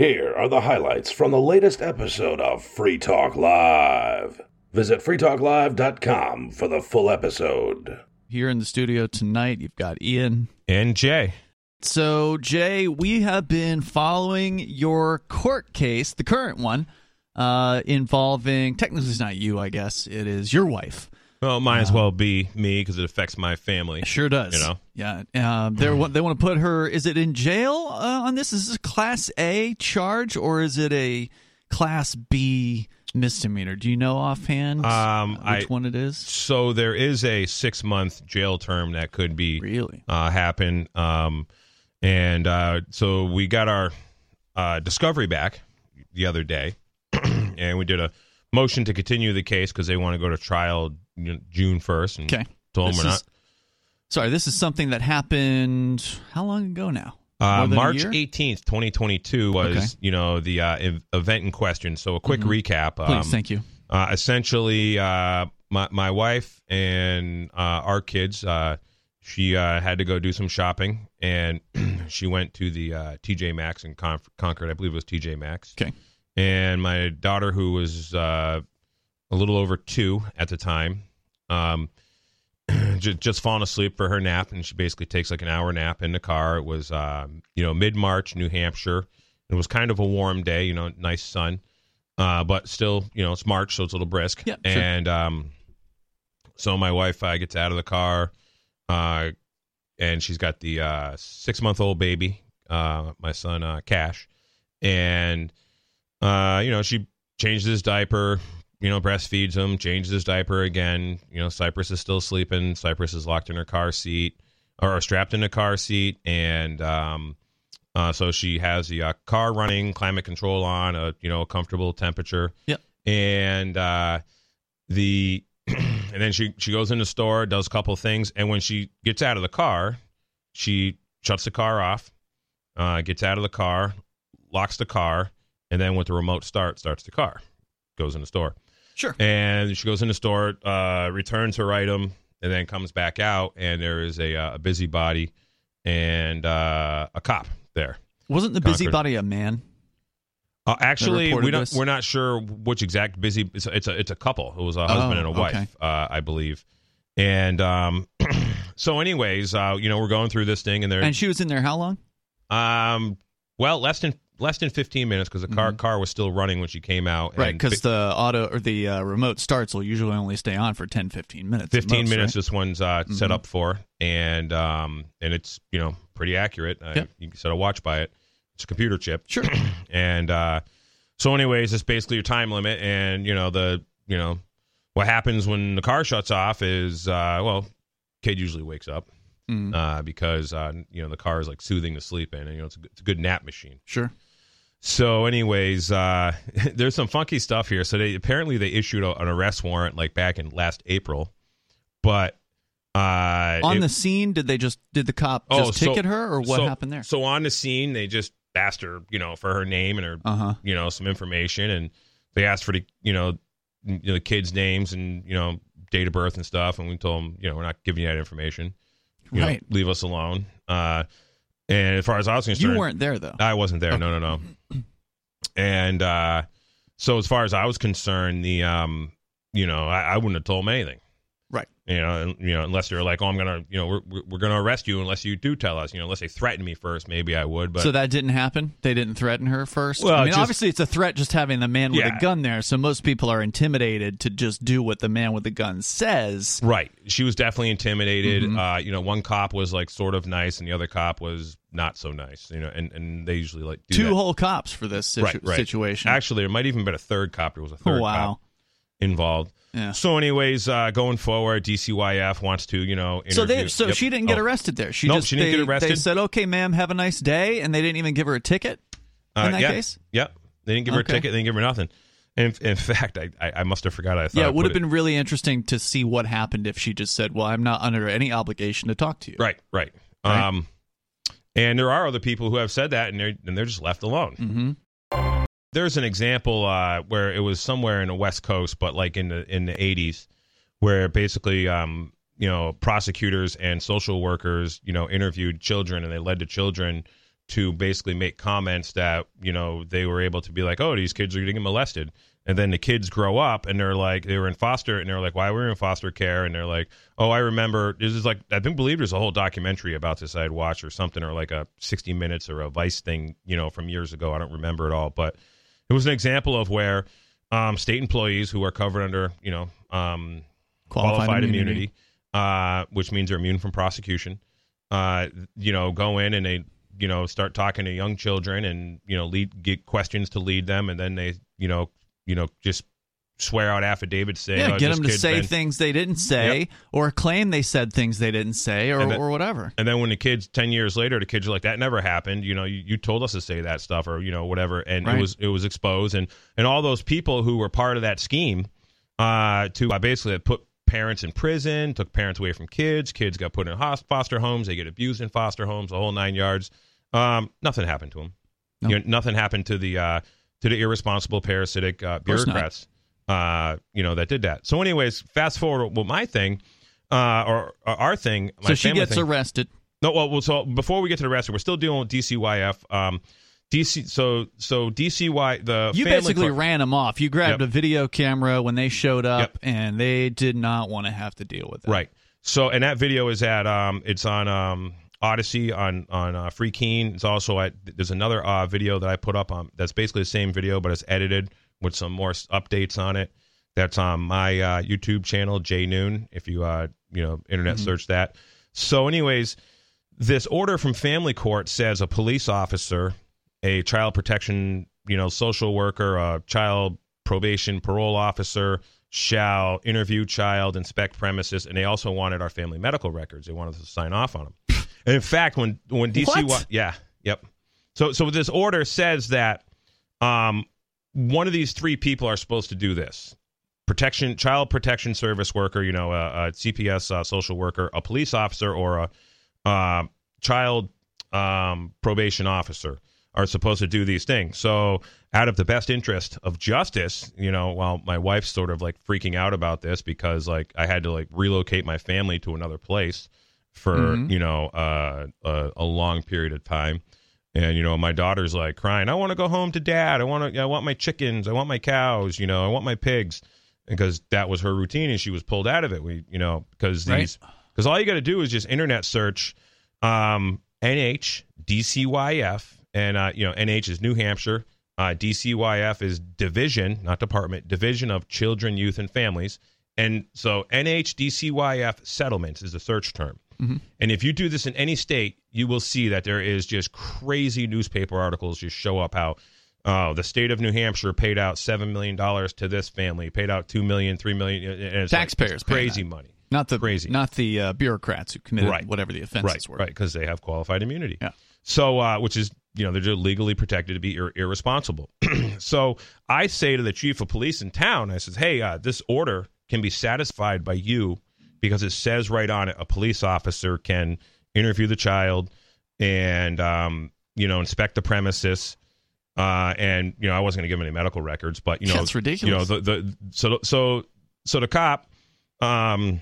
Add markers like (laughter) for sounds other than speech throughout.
Here are the highlights from the latest episode of Free Talk Live. Visit freetalklive.com for the full episode. Here in the studio tonight, you've got Ian. And Jay. So, Jay, we have been following your court case, the current one, uh, involving technically it's not you, I guess. It is your wife. Well, it might as well be me because it affects my family. Sure does. You know? Yeah. Um, they they want to put her. Is it in jail uh, on this? Is this a Class A charge or is it a Class B misdemeanor? Do you know offhand Um, uh, which I- one it is? So there is a six month jail term that could be Really? uh, happen. Um, and uh, so we got our uh, discovery back the other day, (clears throat) and we did a motion to continue the case because they want to go to trial June first. And Okay. told them This we're is- Sorry, this is something that happened how long ago now? Uh, March eighteenth, twenty twenty two was Okay. you know the uh, event in question. So a quick recap. Mm-hmm. Please, um, thank you. uh, essentially uh, my my wife and uh, our kids uh, she uh, had to go do some shopping and (clears throat) she went to the uh, TJ Maxx in Con- Concord I believe it was TJ Maxx Okay. and my daughter who was uh, a little over two at the time um, (clears throat) ju- just fallen asleep for her nap and she basically takes like an hour nap in the car it was um, you know mid March New Hampshire it was kind of a warm day you know nice sun uh, but still, you know, it's March, so it's a little brisk. Yeah, sure. And um, so my wife uh, gets out of the car, uh, and she's got the uh, six month old baby, uh, my son uh, Cash, and uh, you know she changes his diaper, you know, breastfeeds him, changes his diaper again. You know, Cypress is still sleeping. Cypress is locked in her car seat or strapped in a car seat, and um, uh, so she has the uh, car running, climate control on, a you know a comfortable temperature. Yep. And uh, the (clears throat) and then she she goes in the store, does a couple things, and when she gets out of the car, she shuts the car off, uh, gets out of the car, locks the car, and then with the remote start starts the car, goes in the store, Sure. and she goes in the store, uh, returns her item, and then comes back out, and there is a, uh, a busybody and uh, a cop there. Wasn't the Concord. busybody a man? Uh, actually, we don't. this? We're not sure which exact busy. It's a, it's a it's a couple. It was a husband Oh, and a wife, okay. uh, I believe. And um, (clears throat) so, anyways, uh, you know, we're going through this thing, and they're And she was in there how long? um, well, less than less than fifteen minutes because the car car was still running when she came out. Mm-hmm. Right, because the auto or the uh, remote starts will usually only stay on for 10, 15 minutes. 15 most, minutes right? Mm-hmm. this one's uh, set up for and um and it's you know pretty accurate uh, Yep. you can set a watch by it it's a computer chip Sure. (clears throat) and uh so anyways it's basically your time limit and you know the you know what happens when the car shuts off is uh well kid usually wakes up Mm, uh because uh you know the car is like soothing to sleep in and you know it's a, it's a good nap machine sure. So, anyways, uh, (laughs) there's some funky stuff here. So, they apparently they issued a, an arrest warrant like back in last April, but uh, On it- the scene, did they just did the cop oh, just so- ticket her, or what so- happened there? So on the scene, they just asked her, you know, for her name and her, Uh huh. you know, some information, and they asked for the, you know, you know, the kids' names and you know, date of birth and stuff, and we told them, you know, we're not giving you that information. You know, Right. leave us alone. Uh, and as far as I was concerned, You weren't there though. I wasn't there. No, no, no. (clears throat) And uh, so, as far as I was concerned, the um, you know, I, I wouldn't have told them anything. You know, and, you know, unless they're like, "Oh, I'm gonna, you know, we're we're- gonna arrest you unless you do tell us." You know, unless they threaten me first, maybe I would. But so that didn't happen. They didn't threaten her first. Well, I mean, just- obviously, it's a threat just having the man with Yeah. a gun there. So most people are intimidated to just do what the man with the gun says. right, she was definitely intimidated. Mm-hmm. Uh, you know, one cop was like sort of nice, and the other cop was not so nice. You know, and and they usually like do Two that. whole cops for this situ- right, right. situation. Actually, there might even been a third cop. There was a oh, third wow. cop involved. Yeah. So, anyways, uh, going forward, DCYF wants to, you know, So they, so Yep. she didn't get Oh. arrested there. She Nope, just she didn't they, get arrested. They said, "Okay, ma'am, have a nice day," and they didn't even give her a ticket. Uh, in that yeah, case? Yep. They didn't give her Okay. a ticket. They didn't give her nothing. In, in (laughs) fact, I, I, I must have forgot. I thought Yeah, it would have been really interesting to see what happened if she just said, "Well, I'm not under any obligation to talk to you." right, right. Right. Um, and there are other people who have said that, and they're and they're just left alone. Mm-hmm. There's an example uh, where it was somewhere in the West Coast, but like in the in the 80s, where basically, um, you know, prosecutors and social workers, you know, interviewed children, and they led the children to basically make comments that you know they were able to be like, oh, these kids are getting molested, and then the kids grow up and they're like, they were in foster, and they're like, why were we in foster care? And they're like, oh, I remember. This is like I think believe there's a whole documentary about this I'd watch or something, or like a 60 Minutes or a Vice thing, you know, from years ago. I don't remember it all, but it was an example of where um, state employees who are covered under, you know, um, Qualified qualified, immunity. immunity, uh, which means they're immune from prosecution. Uh, you know, go in and they, you know, start talking to young children and you know, lead get questions to lead them, and then they, you know, you know, just swear out affidavits saying, Yeah, oh, get them to say been- things they didn't say, or claim they said things they didn't say, or, then- or whatever. And then when the kids ten years later, the kids are like, "That never happened." You know, you, you told us to say that stuff, or you know, whatever. And Right. it was it was exposed, and and all those people who were part of that scheme uh, to uh, basically put parents in prison, took parents away from kids. Kids got put in foster homes. They get abused in foster homes, the whole nine yards. Um, nothing happened to them. No. You know, nothing happened to the uh, to the irresponsible, parasitic uh, bureaucrats. Uh, you know that did that. So, anyways, fast forward. Well, my thing, uh, or, or our thing. My So she gets thing, arrested. no, well, well, so before we get to the rest, we're still dealing with DCYF. Um, DC, so so DCY the You basically court- ran them off. You grabbed Yep. a video camera when they showed up, Yep. and they did not want to have to deal with that. right. So and that video is at um, it's on um Odysee on on uh, Free Keene. It's also at there's another uh video that I put up on that's basically the same video but it's edited with some more updates on it. That's on my uh, YouTube channel Jay Noone. If you uh you know internet search that. So, anyways, this order from family court says a police officer, a child protection, you know, social worker, a child probation parole officer shall interview child, inspect premises, and they also wanted our family medical records. They wanted us to sign off on them. And in fact, when when DC, What? yeah, yep. So so this order says that um, one of these three people are supposed to do this protection child protection service worker you know a, a cps uh, social worker a police officer or a uh, child um, probation officer are supposed to do these things so out of the best interest of justice you know while my wife's sort of like freaking out about this because like i had to like relocate my family to another place for Mhm. you know uh, a, a long period of time and you know my daughter's like crying i want to go home to dad. I want to i want my chickens. I want my cows you know i want my pigs. Because that was her routine and she was pulled out of it. We you know because these because all you got to do is just internet search um nh dcyf and uh you know nh is new hampshire. Uh dcyf is division not department division of children youth and families. And so NHDCYF settlements is the search term. And if you do this in any state, you will see that there is just crazy newspaper articles just show up how oh, the state of New Hampshire paid out seven million dollars to this family, paid out two million, three million, and it's like, Taxpayers it's crazy money. Not the Crazy. not the uh, bureaucrats who committed Right. whatever the offenses Right, were. right, because they have qualified immunity. Yeah. So, uh, which is you know they're just legally protected to be ir- irresponsible. (clears throat) so I say to the chief of police in town, I says, hey, uh, this order can be satisfied by you because it says right on it a police officer can interview the child and um, you know inspect the premises. Uh, and you know I wasn't going to give him any medical records, but you know That's ridiculous. You know the the so so so the cop, um,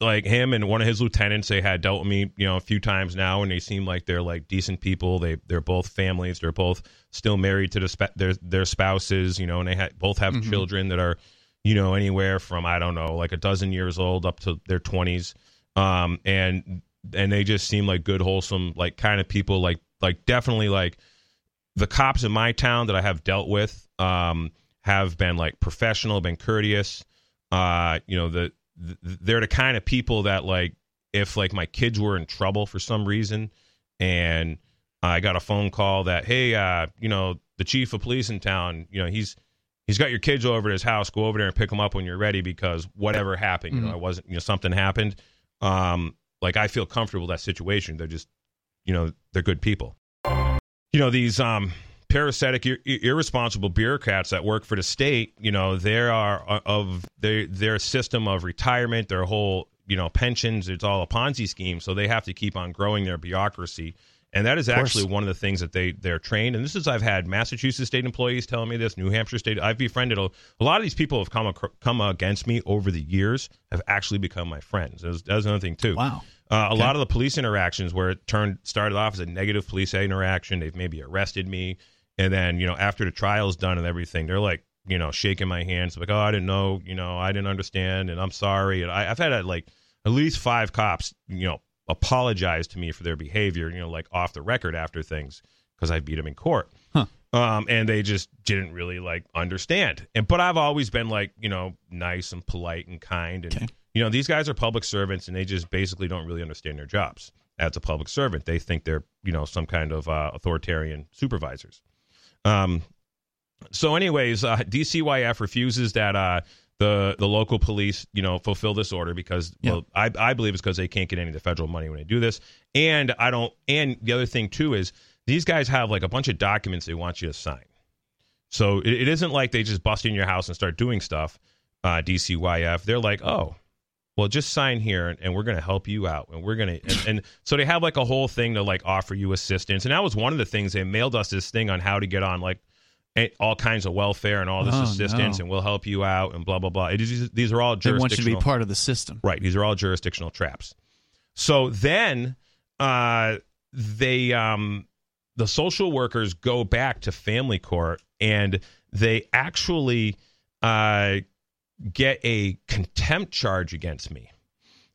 like him and one of his lieutenants, they had dealt with me, you know, a few times now, and they seem like they're like decent people. They they're both families. They're both still married to the sp- their their spouses, you know, and they ha- both have Mhm. children that are, you know, anywhere from I don't know, like a dozen years old up to their twenties, um, and and they just seem like good, wholesome, like kind of people, like like definitely like the cops in my town that I have dealt with um, have been like professional, been courteous. Uh, you know, the, the they're the kind of people that like if like my kids were in trouble for some reason, and I got a phone call that hey, uh, you know, the chief of police in town, you know, he's he's got your kids over at his house. Go over there and pick them up when you're ready because whatever happened, you know, Mhm. I wasn't, you know, something happened. Um, like I feel comfortable with that situation. They're just, you know, they're good people you know these um parasitic ir- irresponsible bureaucrats that work for the state you know there are uh, of their their system of retirement their whole you know pensions it's all a ponzi scheme so they have to keep on growing their bureaucracy and that is actually one of the things that they they're trained. And this is i've had massachusetts state employees telling me this new hampshire state. I've befriended a, a lot of these people have come come against me over the years have actually become my friends. That's, that's another thing too. Wow. Uh, a lot of the police interactions where it turned started off as a negative police interaction, they've maybe arrested me, and then you know after the trial's done and everything, they're like you know shaking my hands like oh I didn't know you know I didn't understand and I'm sorry. And I, I've had uh, like at least five cops you know apologize to me for their behavior you know like off the record after things because I beat them in court. Huh. Um, and they just didn't really like understand. And but I've always been like you know nice and polite and kind and Okay. you know these guys are public servants and they just basically don't really understand their jobs as a public servant. They think they're you know some kind of uh, authoritarian supervisors. Um, so, anyways, uh, DCYF refuses that uh, the the local police, you know, fulfill this order because, Yeah. well, I, I believe it's because they can't get any of the federal money when they do this, and I don't. And the other thing too is these guys have like a bunch of documents they want you to sign. So it, it isn't like they just bust in your house and start doing stuff. Uh, DCYF, they're like, oh, well, just sign here, and, and we're going to help you out, and we're going to, and, and so they have like a whole thing to like offer you assistance, and that was one of the things they mailed us this thing on how to get on like all kinds of welfare and all this Oh, assistance, no. and we'll help you out, and blah blah blah. It is, these are all They want you to be part of the system. Right. These are all jurisdictional traps. So then uh, they um, the social workers go back to family court and they actually uh, get a contempt charge against me.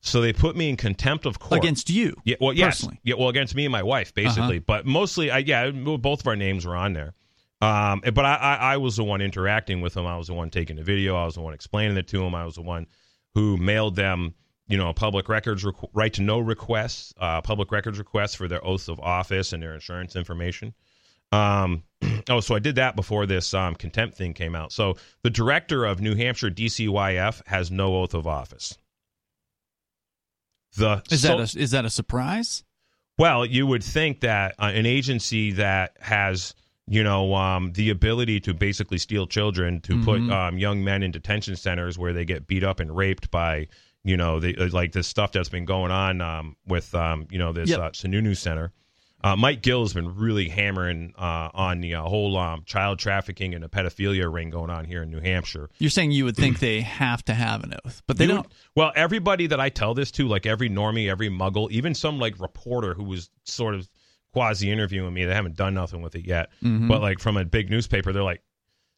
So they put me in contempt of court Against you. yeah, well, yes, personally. Uh-huh. yeah, well, against me and my wife, basically, but mostly, I yeah, both of our names were on there. Um, but I, I, I was the one interacting with them. I was the one taking the video. I was the one explaining it to them. I was the one who mailed them, you know, a public records requ- right to know requests, uh, public records requests for their oaths of office and their insurance information. Um, (clears throat) oh, so I did that before this um, contempt thing came out. So the director of New Hampshire DCYF has no oath of office. The Is so- that a, is that a surprise? well, you would think that uh, an agency that has, you know, um, the ability to basically steal children, to put Mhm. um, young men in detention centers where they get beat up and raped by, you know, the, uh, like this stuff that's been going on um, with, um, you know, this Yep. uh, Sununu Center. Uh, Mike Gill has been really hammering uh, on the uh, whole um, child trafficking and the pedophilia ring going on here in New Hampshire. You're saying you would think (clears throat) they have to have an oath, but they You- don't. Well, everybody that I tell this to, like every normie, every muggle, even some like reporter who was sort of quasi interviewing me, they haven't done nothing with it yet. Mhm. But like from a big newspaper, they're like,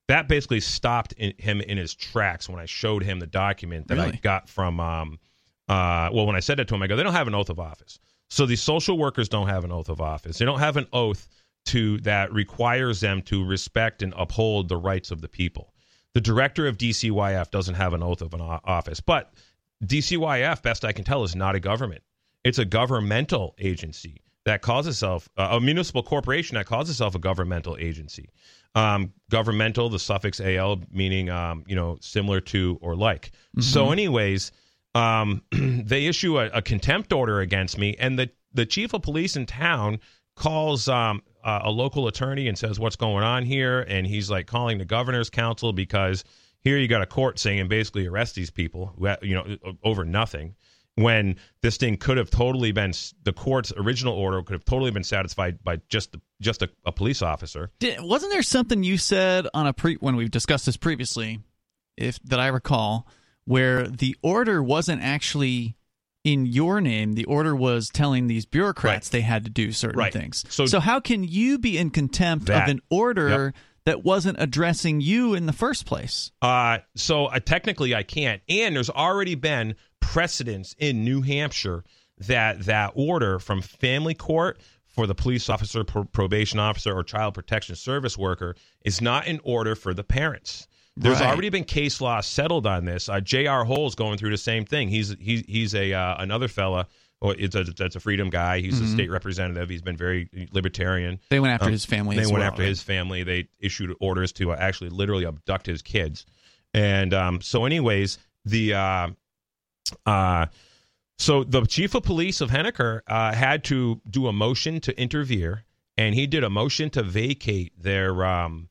that basically stopped in, him in his tracks when I showed him the document that I got from. Um, uh, well, when I said that to him, I go, they don't have an oath of office. So these social workers don't have an oath of office. They don't have an oath to that requires them to respect and uphold the rights of the people. The director of DCYF doesn't have an oath of an o- office, but DCYF, best I can tell, is not a government. It's a governmental agency that calls itself uh, a municipal corporation that calls itself a governmental agency. Um, governmental, the suffix al, meaning um, you know similar to or like. So, anyways, um, (clears throat) they issue a, a contempt order against me, and the the chief of police in town calls um, uh, a local attorney and says what's going on here, and he's like calling the governor's council because here you got a court saying basically arrest these people, you know, over nothing. When this thing could have totally been the court's original order could have totally been satisfied by just just a, a police officer. Did, wasn't there something you said on a pre when we've discussed this previously, if that I recall, where the order wasn't actually in your name. The order was telling these bureaucrats Right. they had to do certain Right. things. So- how can you be in contempt That- of an order that wasn't addressing you in the first place? Uh, so uh, technically, I can't. And there's already been precedents in New Hampshire that that order from family court for the police officer, pro- probation officer, or child protection service worker is not an order for the parents. There's Right. already been case law settled on this. Uh, J.R. Hoell's going through the same thing. He's he's he's a uh, another fella. Or it's a that's a freedom guy. He's a state representative. He's been very libertarian. They went after Um, his family. They as went well, after right? his family. They issued orders to uh, actually literally abduct his kids. And um, so, anyways, the uh, uh, so the chief of police of Henniker uh, had to do a motion to interfere, and he did a motion to vacate their um,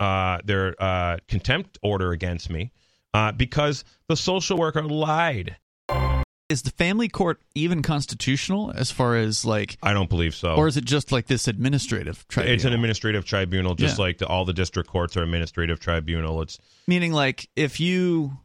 uh, their uh, contempt order against me uh, because the social worker lied. Is the family court even constitutional as far as like, I don't believe so. or is it just like this administrative tribunal? it's an administrative tribunal, just Yeah. like the, all the district courts are administrative tribunal. It's Meaning, like, if you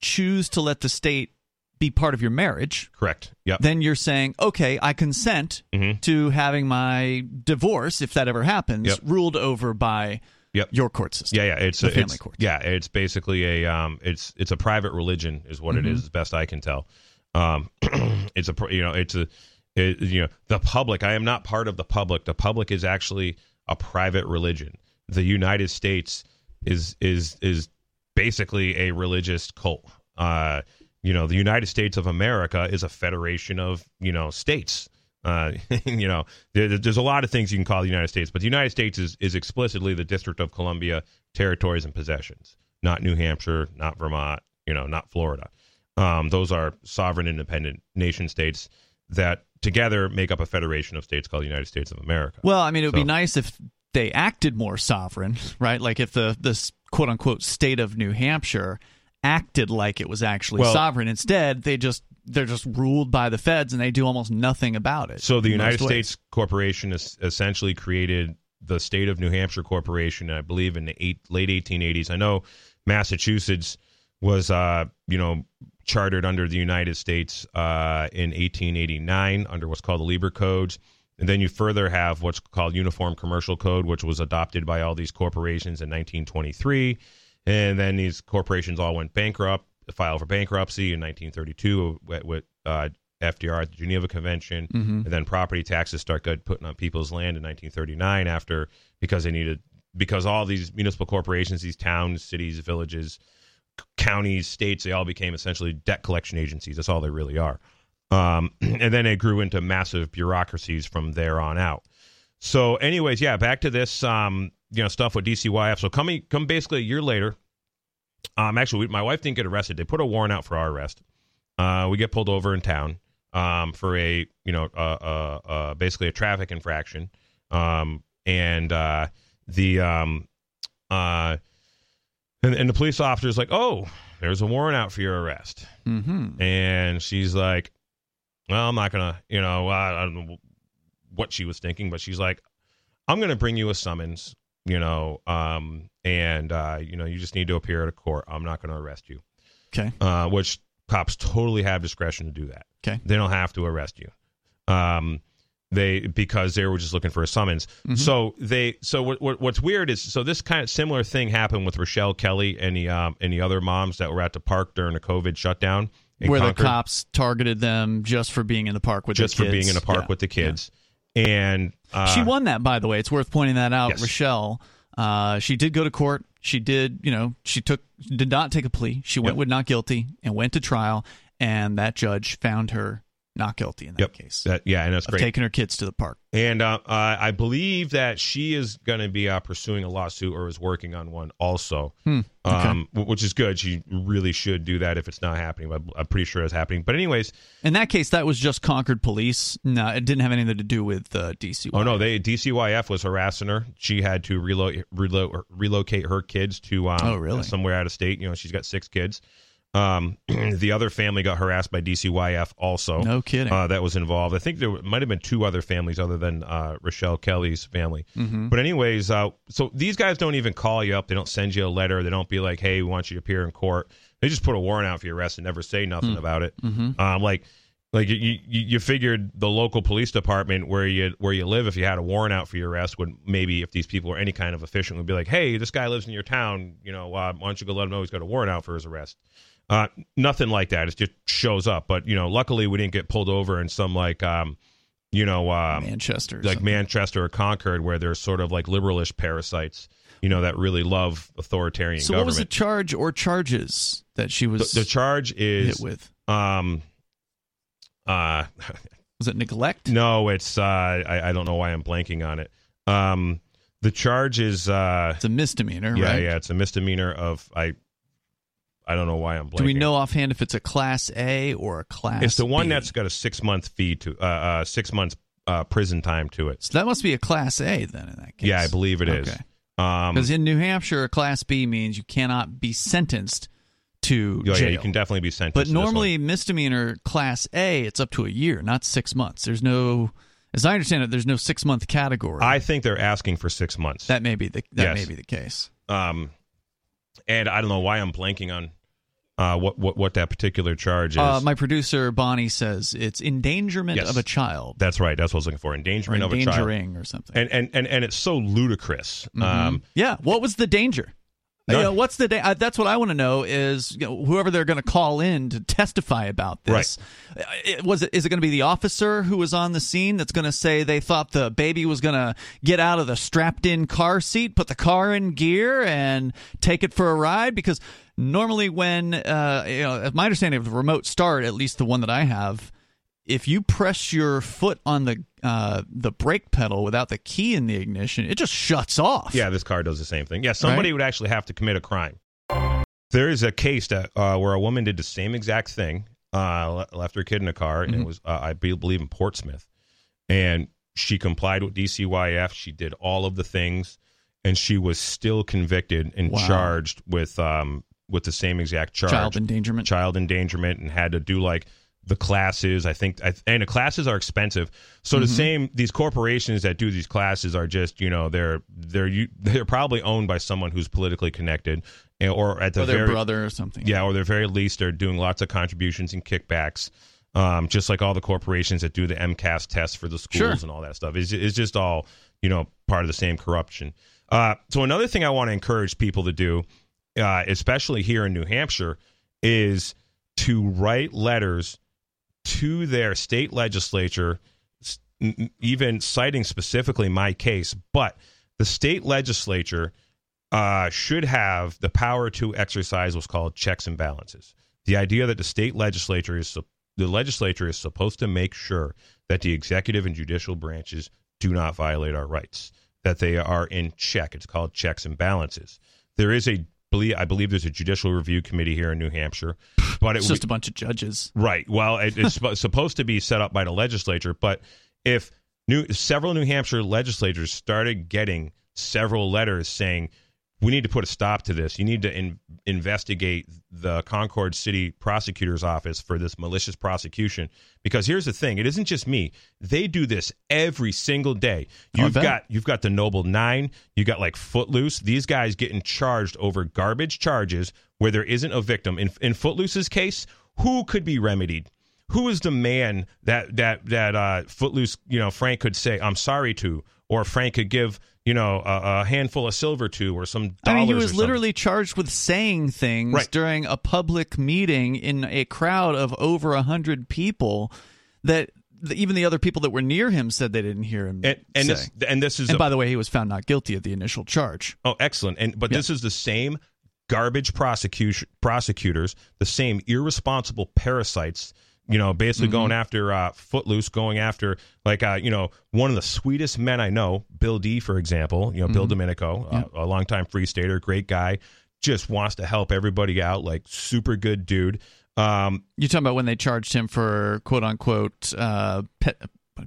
choose to let the state be part of your marriage, Correct. Yep. then you're saying, okay, I consent Mhm. to having my divorce, if that ever happens, Yep. ruled over by Yep. your court system. Yeah, yeah. It's The a, family it's, courts. Yeah, it's basically a um, it's it's a private religion, is what it Mm-hmm. is, as best I can tell. Um, (clears throat) it's a you know it's a it, you know the public. I am not part of the public. The public is actually a private religion. The United States is is is basically a religious cult. Uh, you know, the United States of America is a federation of you know states. Uh, (laughs) you know, there, there's a lot of things you can call the United States, but the United States is, is explicitly the District of Columbia territories and possessions, not New Hampshire, not Vermont, you know, not Florida. Um, those are sovereign, independent nation states that together make up a federation of states called the United States of America. Well, I mean, it would be nice if they acted more sovereign, right? Like if the this quote unquote state of New Hampshire acted like it was actually Well- sovereign. Instead, they just they're just ruled by the feds and they do almost nothing about it. So the United most ways. States Corporation is essentially created the state of New Hampshire Corporation, I believe, in the eight, late 1880s. I know Massachusetts was, uh, you know, chartered under the United States uh, in 1889 under what's called the Lieber Codes. And then you further have what's called Uniform Commercial Code, which was adopted by all these corporations in 1923. And then these corporations all went bankrupt, filed for bankruptcy in 1932 with, uh, FDR at the Geneva Convention, Mhm. and then property taxes start good putting on people's land in 1939 after because they needed because all these municipal corporations, these towns, cities, villages, counties, states, they all became essentially debt collection agencies. That's all they really are. Um, (clears throat) and then it grew into massive bureaucracies from there on out. So, anyways, yeah, back to this, um, you know, stuff with DCYF. So, coming, come basically a year later. Um, actually, we, my wife didn't get arrested. They put a warrant out for our arrest. Uh, we get pulled over in town um, for a, you know, uh, uh, uh, basically a traffic infraction. Um, and uh, the, um, uh, and, and the police officer's like, "Oh, there's a warrant out for your arrest." Mhm. And she's like, "Well, I'm not gonna, you know, I, I don't know what she was thinking, but she's like, I'm gonna bring you a summons, you know, um, and uh, you know, you just need to appear at a court. I'm not gonna arrest you." Okay. Uh, which cops totally have discretion to do that. Okay. They don't have to arrest you. Um, they because they were just looking for a summons. Mhm. So they so what, what what's weird is so this kind of similar thing happened with Rochelle Kelly and the um and the other moms that were at the park during the COVID shutdown. Where the cops targeted them just for being in the park with just the for being in a park Yeah. with the kids. And uh, she won that, by the way. It's worth pointing that out. Yes. Rochelle, uh, she did go to court. She did, you know, she took did not take a plea. She went Yep. with not guilty and went to trial, and that judge found her not guilty in that Yep. case That, yeah, and that's great. taking her kids to the park. And uh, uh, I believe that she is going to be uh, pursuing a lawsuit or is working on one also, Hmm. Okay. um, w- which is good. She really should do that if it's not happening. But I'm pretty sure it's happening. But anyways, In that case, that was just Concord police. No, it didn't have anything to do with uh, DC. oh no, they DCYF was harassing her. She had to relo- relo- relocate her kids to um, Oh, really? somewhere out of state. You know, she's got six kids. Um, (clears throat) the other family got harassed by DCYF also. No kidding. uh, that was involved. I think there might have been two other families other than uh, Rochelle Kelly's family. Mhm. But anyways, uh, so these guys don't even call you up. They don't send you a letter. They don't be like, "Hey, we want you to appear in court." They just put a warrant out for your arrest and never say nothing about it. Mhm. Um, like, like you, you, you figured the local police department where you where you live, if you had a warrant out for your arrest, would maybe if these people were any kind of efficient, would be like, "Hey, this guy lives in your town. You know, uh, why don't you go let him know he's got a warrant out for his arrest?" Uh, nothing like that. It just shows up. But you know, luckily we didn't get pulled over in some like, um, you know, um, Manchester, like something. Manchester or Concord, where there's sort of like liberalish parasites, you know, that really love authoritarian So, what was the charge or charges that she was the, the charge hit is, with? um, uh, (laughs) Was it neglect? no, it's uh, I, I don't know why I'm blanking on it. Um, the charge is, uh, It's a misdemeanor, yeah, right? yeah, it's a misdemeanor of I, I don't know why I'm blanking. Do we know offhand if it's a class A or a class? It's the one B? that's got a six month fee to, uh, uh six months uh, prison time to it. So that must be a class A then in that case. Yeah, I believe it is. Okay. Um, Because in New Hampshire, a class B means you cannot be sentenced to oh, yeah, jail. you can definitely be sentenced. but to this one. normally, misdemeanor class A, it's up to a year, not six months. There's no, as I understand it, there's no six month category. I think they're asking for six months. that may be the that Yes. may be the case. um, and I don't know why I'm blanking on uh, what, what what that particular charge is. Uh, my producer Bonnie says it's endangerment Yes. of a child. That's right. That's what I was looking for. or Endangerment of a child. endangering or something. And, and and and it's so ludicrous. Um, yeah. What was the danger? You know, what's the da- uh, that's what I want to know is you know, whoever they're going to call in to testify about this. Uh, It, was it is it going to be the officer who was on the scene that's going to say they thought the baby was going to get out of the strapped in car seat, put the car in gear and take it for a ride? Because normally when uh, you know my understanding of the remote start, at least the one that I have, if you press your foot on the uh, the brake pedal without the key in the ignition, it just shuts off. Yeah, this car does the same thing. Yeah, somebody would actually have to commit a crime. There is a case that uh, where a woman did the same exact thing, uh, left her kid in a car, and it was uh, I be- believe in Portsmouth, and she complied with DCYF. She did all of the things, and she was still convicted and Wow. charged with um with the same exact charge, child endangerment. child endangerment, and had to do like the classes. I think, I, and the classes are expensive. So the same these corporations that do these classes are just you know they're they're you- they're probably owned by someone who's politically connected, eh, or at the or their very brother or something. yeah, or the very least they're doing lots of contributions and kickbacks. Um, just like all the corporations that do the MCAS tests for the schools Sure. and all that stuff. It's, it's just all, you know, part of the same corruption. Uh, so another thing I want to encourage people to do, uh, especially here in New Hampshire, is to write letters to their state legislature, even citing specifically my case. But the state legislature uh, should have the power to exercise what's called checks and balances. The idea that the state legislature is the legislature is supposed to make sure that the executive and judicial branches do not violate our rights, that they are in check. It's called checks and balances. There is a believe I believe there's a judicial review committee here in New Hampshire, but It's would- just a bunch of judges. Right. Well, it, it's (laughs) supposed to be set up by the legislature, but if new several New Hampshire legislators started getting several letters saying we need to put a stop to this, you need to in, investigate the Concord City Prosecutor's Office for this malicious prosecution. Because here's the thing: it isn't just me; they do this every single day. You've got you've got the Noble Nine, you got like Footloose. These guys getting charged over garbage charges where there isn't a victim. In in Footloose's case, who could be remedied? Who is the man that that that uh, Footloose, you know, Frank could say, "I'm sorry" to, or Frank could give, you know, a, a handful of silver to, or some. I mean, he was literally charged with saying things Right. during a public meeting in a crowd of over a hundred people that even the other people that were near him said they didn't hear him and and say. this and this is and a- by the way, he was found not guilty of the initial charge. Oh, excellent. And but Yeah. this is the same garbage prosecution prosecutors, the same irresponsible parasites, you know, basically Mm-hmm. going after uh Footloose, going after like uh, you know, one of the sweetest men I know, Bill D, for example, you know, Bill Mm-hmm. Domenico, uh, a longtime free stater, great guy, just wants to help everybody out, like super good dude. Um, You talking about when they charged him for quote unquote uh, pe-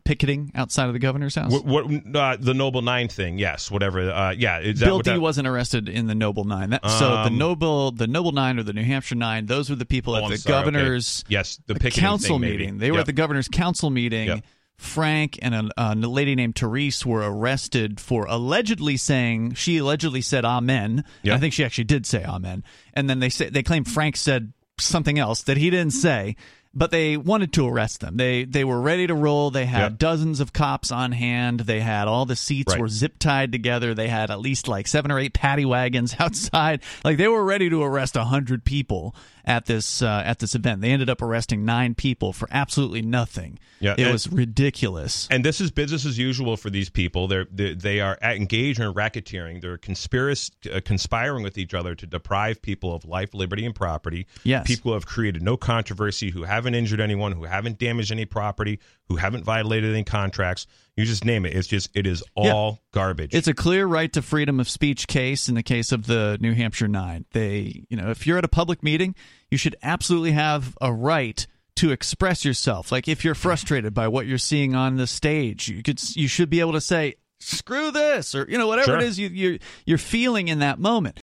picketing outside of the governor's house? what, what uh, the Noble Nine thing? Yes, whatever. Uh, yeah, is that Bill D that- wasn't arrested in the Noble Nine. That, so the Um, Noble, the Noble Nine or the New Hampshire Nine, those were the people Oh, at the sorry, okay. governor's Yes, the council thing, meeting. They were Yep. at the governor's council meeting. Yep. Frank and a, a lady named Therese were arrested for allegedly saying she allegedly said "Amen." Yep. I think she actually did say "Amen," and then they say they claim Frank said something else that he didn't say. But they wanted to arrest them. They they were ready to roll. They had Yep. dozens of cops on hand. They had all the seats Right. were zip tied together. They had at least like seven or eight paddy wagons (laughs) outside. Like they were ready to arrest a hundred people at this uh, at this event. They ended up arresting nine people for absolutely nothing. Yeah, it was ridiculous. and this is business as usual for these people. They're they, they are engaged in racketeering. They're conspirac- uh, conspiring with each other to deprive people of life, liberty, and property. Yes. people who have created no controversy, who haven't injured anyone, who haven't damaged any property, who haven't violated any contracts. You just name it. It's just it is all garbage. It's a clear right to freedom of speech case in the case of the New Hampshire Nine. They, you know, if you're at a public meeting, you should absolutely have a right to express yourself. Like if you're frustrated by what you're seeing on the stage, you could, you should be able to say, "Screw this," or you know, whatever Sure. it is you, you're you're feeling in that moment.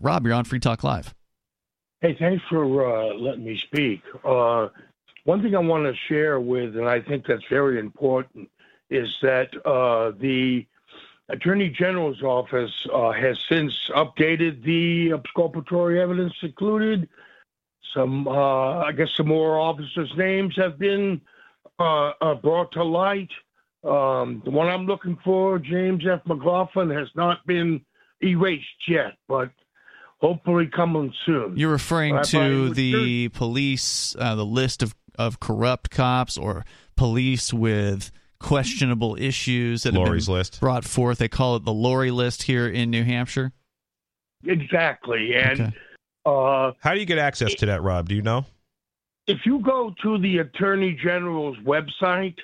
Rob, you're on Free Talk Live. Hey, thanks for uh, letting me speak. Uh, one thing I want to share with, and I think that's very important, is that uh, the Attorney General's office uh, has since updated the exculpatory evidence included Some, uh, I guess, some more officers' names have been uh, uh, brought to light. Um, the one I'm looking for, James F. McLaughlin, has not been erased yet, but hopefully coming soon. You're referring to the police, uh, the list of, of corrupt cops or police with questionable issues that Laurie's have been list. brought forth. They call it the Laurie list here in New Hampshire. Exactly. And Okay. uh, How do you get access to that, Rob? Do you know? if you go to the Attorney General's website,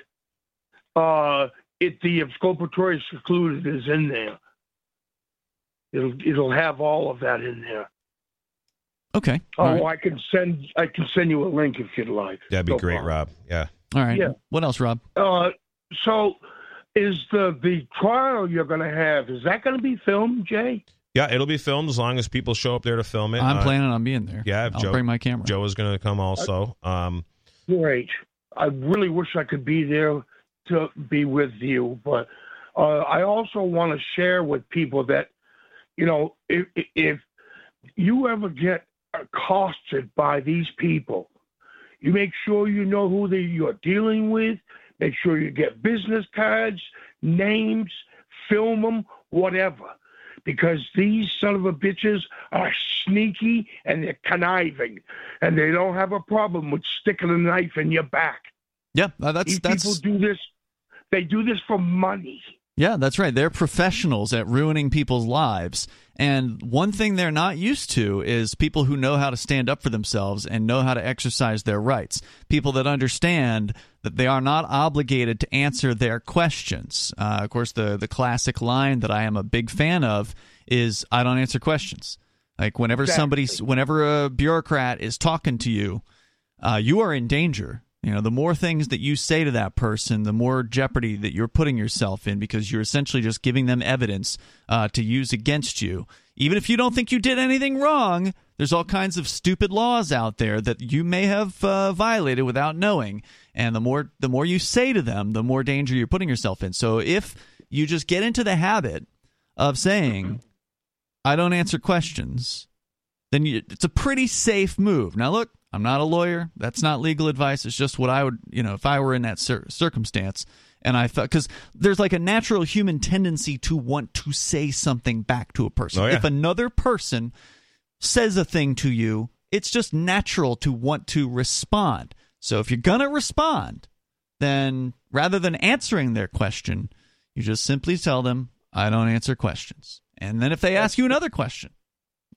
uh, it the exculpatory secluded is in there. It'll it'll have all of that in there. Okay. Oh, All right. I can send I can send you a link if you'd like. That'd be No great, problem. Rob. Yeah. All right. yeah. What else, Rob? Uh, so, is the the trial you're going to have is that going to be filmed, Jay? Yeah, it'll be filmed as long as people show up there to film it. I'm Uh, planning on being there. yeah, I'll Joe- bring my camera. Joe is going to come also. Um, Great. I really wish I could be there to be with you, but uh, I also want to share with people that, you know, if, if you ever get accosted by these people, you make sure you know who they, you're dealing with. Make sure you get business cards, names, film them, whatever. Because these son of a bitches are sneaky and they're conniving, and they don't have a problem with sticking a knife in your back. Yeah, uh, that's These that's people do this. They do this for money. Yeah, that's right. They're professionals at ruining people's lives. And one thing they're not used to is people who know how to stand up for themselves and know how to exercise their rights. People that understand that they are not obligated to answer their questions. Uh, of course, the, the classic line that I am a big fan of is I don't answer questions. Like whenever Exactly. somebody, whenever a bureaucrat is talking to you, uh, you are in danger. You know, the more things that you say to that person, the more jeopardy that you're putting yourself in because you're essentially just giving them evidence uh, to use against you. Even if you don't think you did anything wrong, there's all kinds of stupid laws out there that you may have uh, violated without knowing. And the more the more you say to them, the more danger you're putting yourself in. So if you just get into the habit of saying, "I don't answer questions," then you, it's a pretty safe move. Now, look, I'm not a lawyer. That's not legal advice. It's just what I would, you know, if I were in that cir- circumstance and I felt, because there's like a natural human tendency to want to say something back to a person. Oh, yeah. If another person says a thing to you, it's just natural to want to respond. So if you're going to respond, then rather than answering their question, you just simply tell them, I don't answer questions. And then if they ask you another question,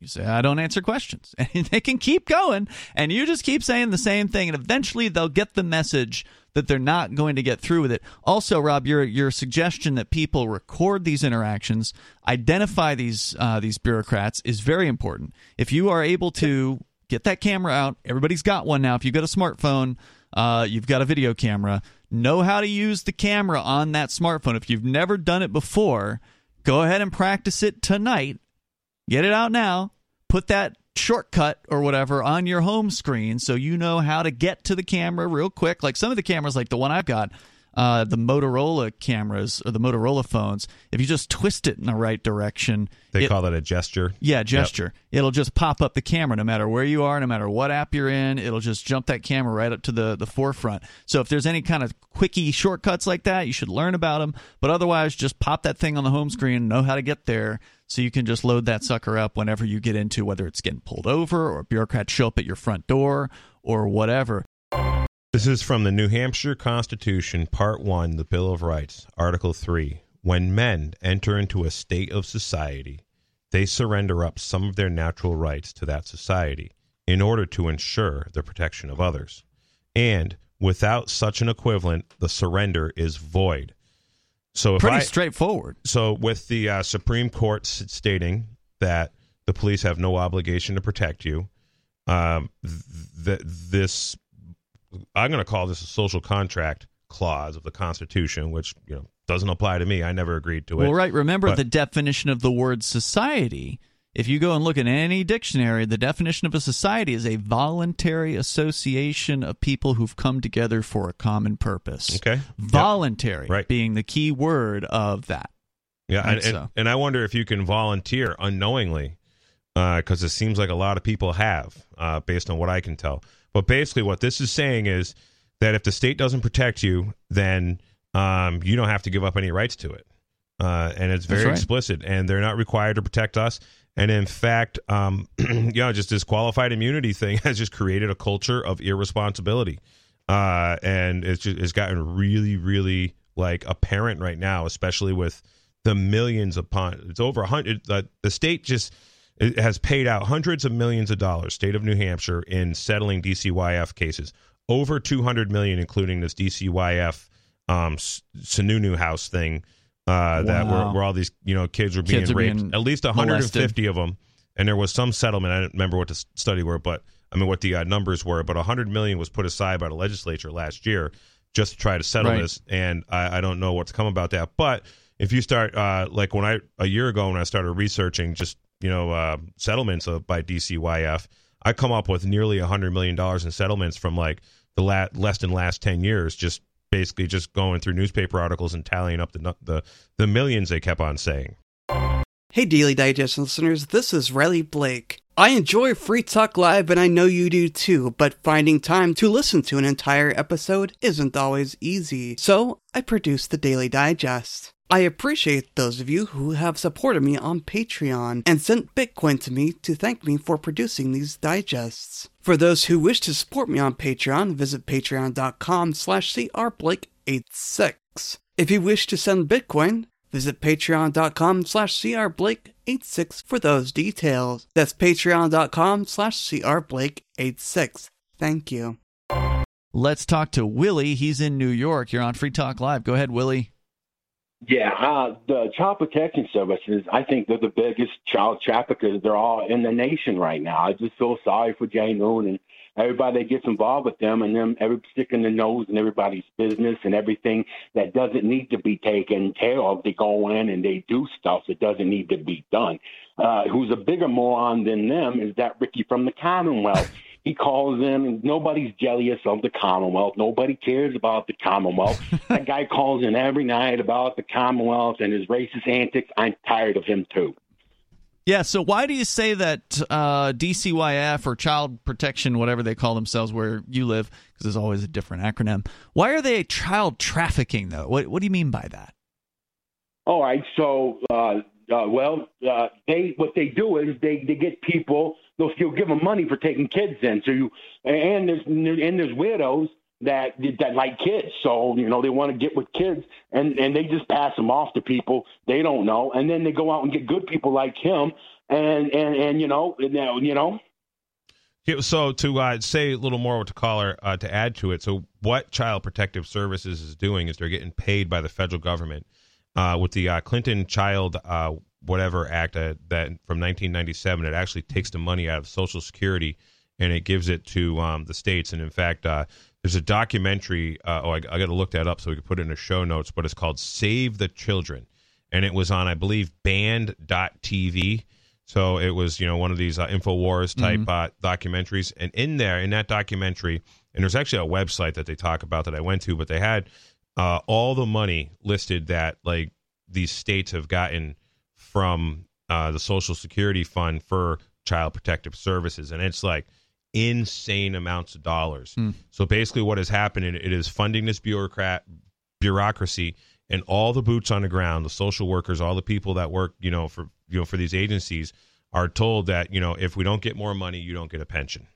you say, I don't answer questions. (laughs) And they can keep going. And you just keep saying the same thing. And eventually they'll get the message that they're not going to get through with it. Also, Rob, your, your suggestion that people record these interactions, identify these, uh, these bureaucrats is very important. If you are able to get that camera out, everybody's got one now. If you've got a smartphone, uh, you've got a video camera, know how to use the camera on that smartphone. If you've never done it before, go ahead and practice it tonight Get it out now. Put that shortcut or whatever on your home screen so you know how to get to the camera real quick. Like some of the cameras, like the one I've got, uh, the Motorola cameras or the Motorola phones, if you just twist it in the right direction, they it- call that a gesture. yeah, gesture. It'll just pop up the camera no matter where you are, no matter what app you're in. It'll just jump that camera right up to the, the forefront. So if there's any kind of quickie shortcuts like that, you should learn about them. But otherwise, just pop that thing on the home screen, know how to get there, so you can just load that sucker up whenever you get into whether it's getting pulled over or bureaucrats show up at your front door or whatever. This is from the New Hampshire Constitution, Part 1, the Bill of Rights, Article 3. When men enter into a state of society, they surrender up some of their natural rights to that society in order to ensure the protection of others. And without such an equivalent, the surrender is void. So if Pretty I, straightforward. so with the uh, Supreme Court s- stating that the police have no obligation to protect you, um, th- th- this I'm going to call this a social contract clause of the Constitution, which you know doesn't apply to me. I never agreed to it. Well, right. Remember But- the definition of the word society. If you go and look at any dictionary, the definition of a society is a voluntary association of people who've come together for a common purpose. Okay. Voluntary Right. being the key word of that. Yeah, and, and, so. and I wonder if you can volunteer unknowingly because it seems like a lot of people have, uh, based on what I can tell. But basically, what this is saying is that if the state doesn't protect you, then um, you don't have to give up any rights to it. Uh, and it's very right. explicit, and they're not required to protect us. And in fact, um, (clears throat) you know, just this qualified immunity thing (laughs) has just created a culture of irresponsibility, uh, and it's just it's gotten really, really like apparent right now, especially with the millions upon it's over a hundred. Uh, the state just it has paid out hundreds of millions of dollars, state of New Hampshire, in settling DCYF cases, over two hundred million, including this DCYF um, Sununu House thing uh, that where, where all these you know kids were being Kids are raped. being At least 150 of them, and there was some settlement. I don't remember what the study were, but I mean what the uh, numbers were. But 100 million was put aside by the legislature last year just to try to settle Right. this, and I, I don't know what's come about that. But if you start uh, like when I a year ago when I started researching just you know uh, settlements of, by DCYF, I come up with nearly a 100 million dollars in settlements from like the la- less than last 10 years, just basically just going through newspaper articles and tallying up the the the millions they kept on saying. Hey, Daily Digest listeners, this is Riley Blake. I enjoy Free Talk Live, and I know you do too, but finding time to listen to an entire episode isn't always easy. So, I produce the Daily Digest. I appreciate those of you who have supported me on Patreon and sent Bitcoin to me to thank me for producing these digests. For those who wish to support me on Patreon, visit patreon.com slash crblake86. If you wish to send Bitcoin, visit patreon.com slash crblake86 for those details. That's patreon.com slash crblake86. Thank you. Let's talk to Willie. He's in New York. You're on Free Talk Live. Go ahead, Willie. Yeah, uh, the child protection services, I think they're the biggest child traffickers. They're all in the nation right now. I just feel sorry for Jay Noone and everybody that gets involved with them and them every sticking their nose in everybody's business and everything that doesn't need to be taken care of. They go in and they do stuff that doesn't need to be done. Uh, who's a bigger moron than them is that Ricky from the Commonwealth. He calls in, and nobody's jealous of the Commonwealth. Nobody cares about the Commonwealth. (laughs) that guy calls in every night about the Commonwealth and his racist antics. I'm tired of him too. Yeah, so why do you say that uh, DCYF or Child Protection, whatever they call themselves where you live, because there's always a different acronym, why are they child trafficking, though? What, what do you mean by that? All right, so uh, uh, well, uh, they what they do is they they get people. They'll give them money for taking kids in. So you and there's and there's widows that that like kids. So you know they want to get with kids, and and they just pass them off to people they don't know, and then they go out and get good people like him, and and and you know you know So to uh, say a little more the caller uh, to add to it, so what Child Protective Services is doing is they're getting paid by the federal government uh, with the uh, Clinton Child uh, whatever Act uh, that from 1997. It actually takes the money out of Social Security and it gives it to um, the states. And in fact, uh, there's a documentary. Uh, oh, I, I got to look that up so we can put it in the show notes. But it's called "Save the Children," and it was on, I believe, Band.tv. So it was, you know, one of these uh, Infowars type uh, documentaries. And in there, in that documentary, and there's actually a website that they talk about that I went to, but they had uh, all the money listed that like these states have gotten from uh, the Social Security Fund for Child Protective Services, and it's like insane amounts of dollars. So basically, what is happening? It is funding this bureaucrat bureaucracy and all the boots on the ground, the social workers, all the people that work, you know, for you know for these agencies are told that you know if we don't get more money, you don't get a pension.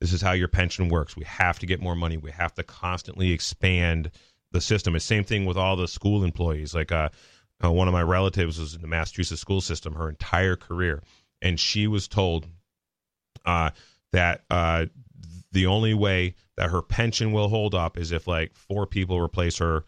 This is how your pension works. We have to get more money. We have to constantly expand the system. It's same thing with all the school employees. Like uh, uh, one of my relatives was in the Massachusetts school system her entire career, and she was told uh, that uh, the only way that her pension will hold up is if like four people replace her.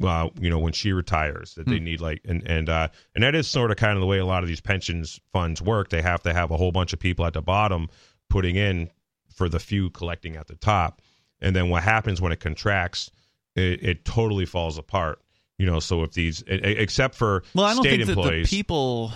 Uh, you know, when she retires, that they need like, and and uh, and that is sort of kind of the way a lot of these pensions funds work. They have to have a whole bunch of people at the bottom putting in for the few collecting at the top, and then what happens when it contracts, it, it totally falls apart. You know, so if these, except for Well, I don't state think that the employees, people,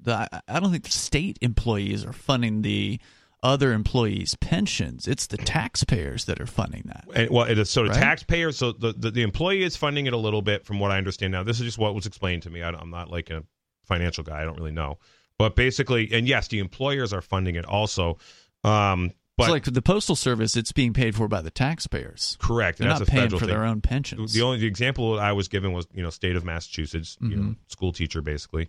the I- I don't think the state employees are funding the other employees' pensions. It's the taxpayers that are funding that. And, well, it is so the Right? taxpayers. So the, the the employee is funding it a little bit, from what I understand now. This is just what was explained to me. I, I'm not like a financial guy. I don't really know. But basically, and yes, the employers are funding it also. Um, but it's like the postal service; it's being paid for by the taxpayers. correct, They're and that's not a paying for thing. their own pensions. The only the example I was given was you know state of Massachusetts, you know Mhm. school teacher basically,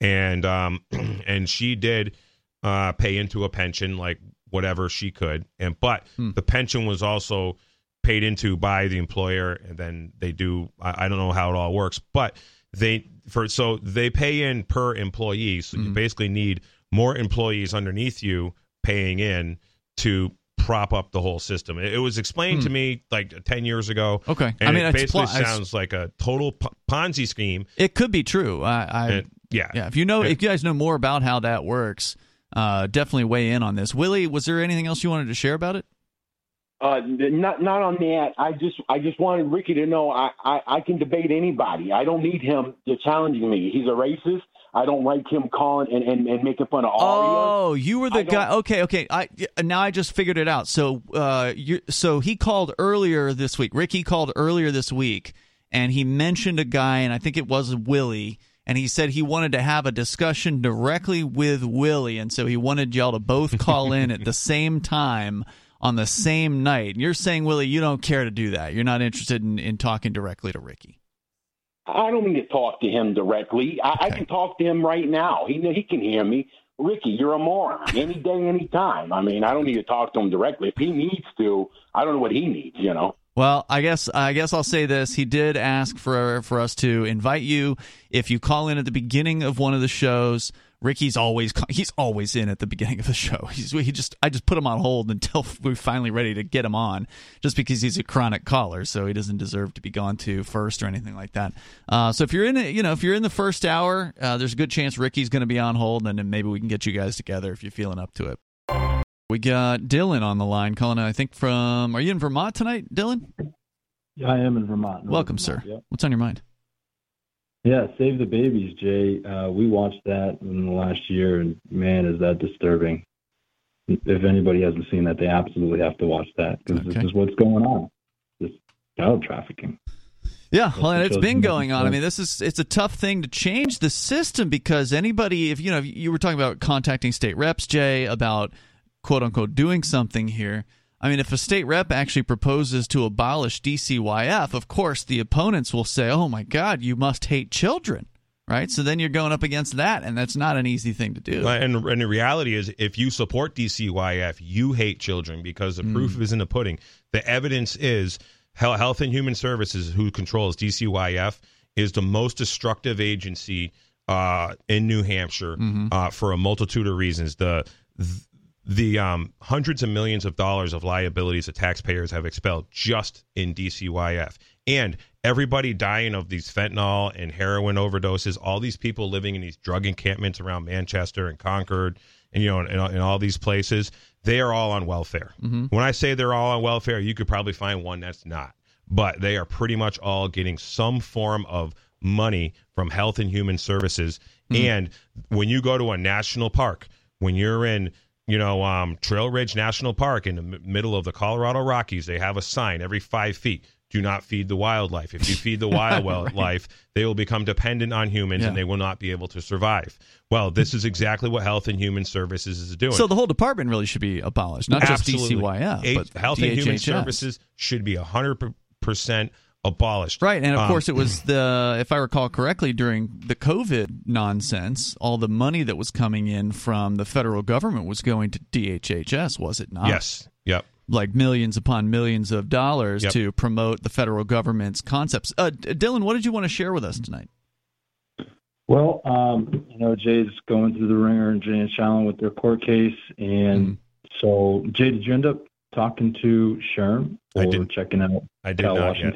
and um (clears throat) and she did uh pay into a pension like whatever she could, and but Hmm. the pension was also paid into by the employer, and then they do I, I don't know how it all works, but they for so they pay in per employee, so you Mhm. basically need more employees underneath you paying in to prop up the whole system. It, it was explained to Hmm. me like ten years ago. okay, And I mean, it it's basically pl- it's- sounds like a total P- Ponzi scheme. it could be true. I, I And- yeah. yeah. If you know, It- if you guys know more about how that works, uh, definitely weigh in on this. Willie, was there anything else you wanted to share about it? Uh, not not on that. I just I just wanted Ricky to know I, I, I can debate anybody. I don't need him to challenging me. He's a racist. I don't like him calling and, and, and making fun of Aria. Oh, you were the don't- guy. Okay, okay. I now I just figured it out. So, uh, you so he called earlier this week. Ricky called earlier this week, and he mentioned a guy, and I think it was Willie. And he said he wanted to have a discussion directly with Willie, and so he wanted y'all to both call in at the (laughs) same time on the same night. And you're saying, Willie, you don't care to do that. You're not interested in, in talking directly to Ricky. I don't need to talk to him directly. I, I can talk to him right now. He he can hear me. Ricky, you're a moron. Any day, any time. I mean, I don't need to talk to him directly. If he needs to, I don't know what he needs. You know. Well, I guess I guess I'll say this. He did ask for for us to invite you if you call in at the beginning of one of the shows. Ricky's always he's always in at the beginning of the show. (laughs) He's he just I just put him on hold until (laughs) we're finally ready to get him on, just because he's a chronic caller, so he doesn't deserve to be gone to first or anything like that. Uh, so if you're in it, you know, if you're in the first hour, uh, there's a good chance Ricky's going to be on hold, and then maybe we can get you guys together if you're feeling up to it. We got Dylan on the line calling. I think from. Are you in Vermont tonight, Dylan? Yeah, I am in Vermont. Welcome, Vermont, sir. Yeah. What's on your mind? yeah, Save the Babies, Jay. Uh, we watched that in the last year, and man, is that disturbing. If anybody hasn't seen that, they absolutely have to watch that because Okay. this is what's going on. This child trafficking. Yeah, well, and it's been going on. I mean, this is it's a tough thing to change the system because anybody, if you know, if you were talking about contacting state reps, Jay, about quote unquote doing something here. I mean, if a state rep actually proposes to abolish DCYF, of course the opponents will say, "Oh my God, you must hate children." Right, so then you're going up against that, and that's not an easy thing to do. And, and the reality is, if you support DCYF, you hate children because the proof is in the pudding. The evidence is Health and Human Services, who controls DCYF, is the most destructive agency uh, in New Hampshire uh, for a multitude of reasons. The the um, hundreds of millions of dollars of liabilities that taxpayers have expelled just in DCYF. And everybody dying of these fentanyl and heroin overdoses, all these people living in these drug encampments around Manchester and Concord and, you know, in, in all these places, they are all on welfare. When I say they're all on welfare, you could probably find one that's not. But they are pretty much all getting some form of money from Health and Human Services. And when you go to a national park, when you're in you know, um, Trail Ridge National Park in the m- middle of the Colorado Rockies, they have a sign every five feet. Do not feed the wildlife. If you feed the (laughs) wildlife, they will become dependent on humans and they will not be able to survive. Well, this is exactly what Health and Human Services is doing. So the whole department really should be abolished, not just DCYF, A- but Health and Human Services should be 100% abolished. Right, and of Um, course it was (clears throat) the if I recall correctly during the COVID nonsense, all the money that was coming in from the federal government was going to DHHS, was it not? Yes. Yep. like millions upon millions of dollars Yep. to promote the federal government's concepts. Uh, Dylan, what did you want to share with us tonight? Well, um, you know, Jay's going through the ringer and Jay and Shallon with their court case, and Mm-hmm. so Jay, did you end up talking to Sherm I didn't. checking out I did Cal not yet.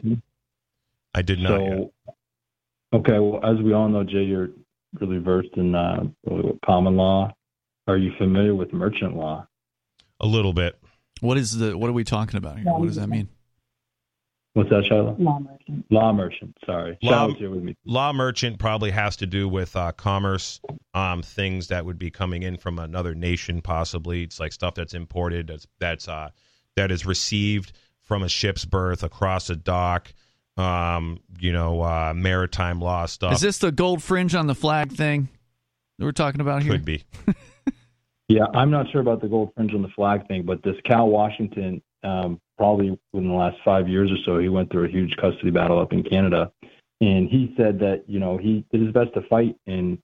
Washington? I did not yet. so, okay. Well, as we all know, Jay, you're really versed in uh, common law. Are you familiar with merchant law? A little bit. What is the what are we talking about here? What does that mean? What's that, Shiloh? Law merchant. Law merchant. Sorry, Law- here with me. law merchant probably has to do with uh, commerce, um, things that would be coming in from another nation, possibly. It's like stuff that's imported, that's that's uh, that is received from a ship's berth across a dock. Um, you know, uh, maritime law stuff. Is this the gold fringe on the flag thing? that we're talking about here? Could be. (laughs) Yeah, I'm not sure about the gold fringe on the flag thing, but this Cal Washington, um, probably within the last five years or so, he went through a huge custody battle up in Canada, and he said that you know he did his best to fight, and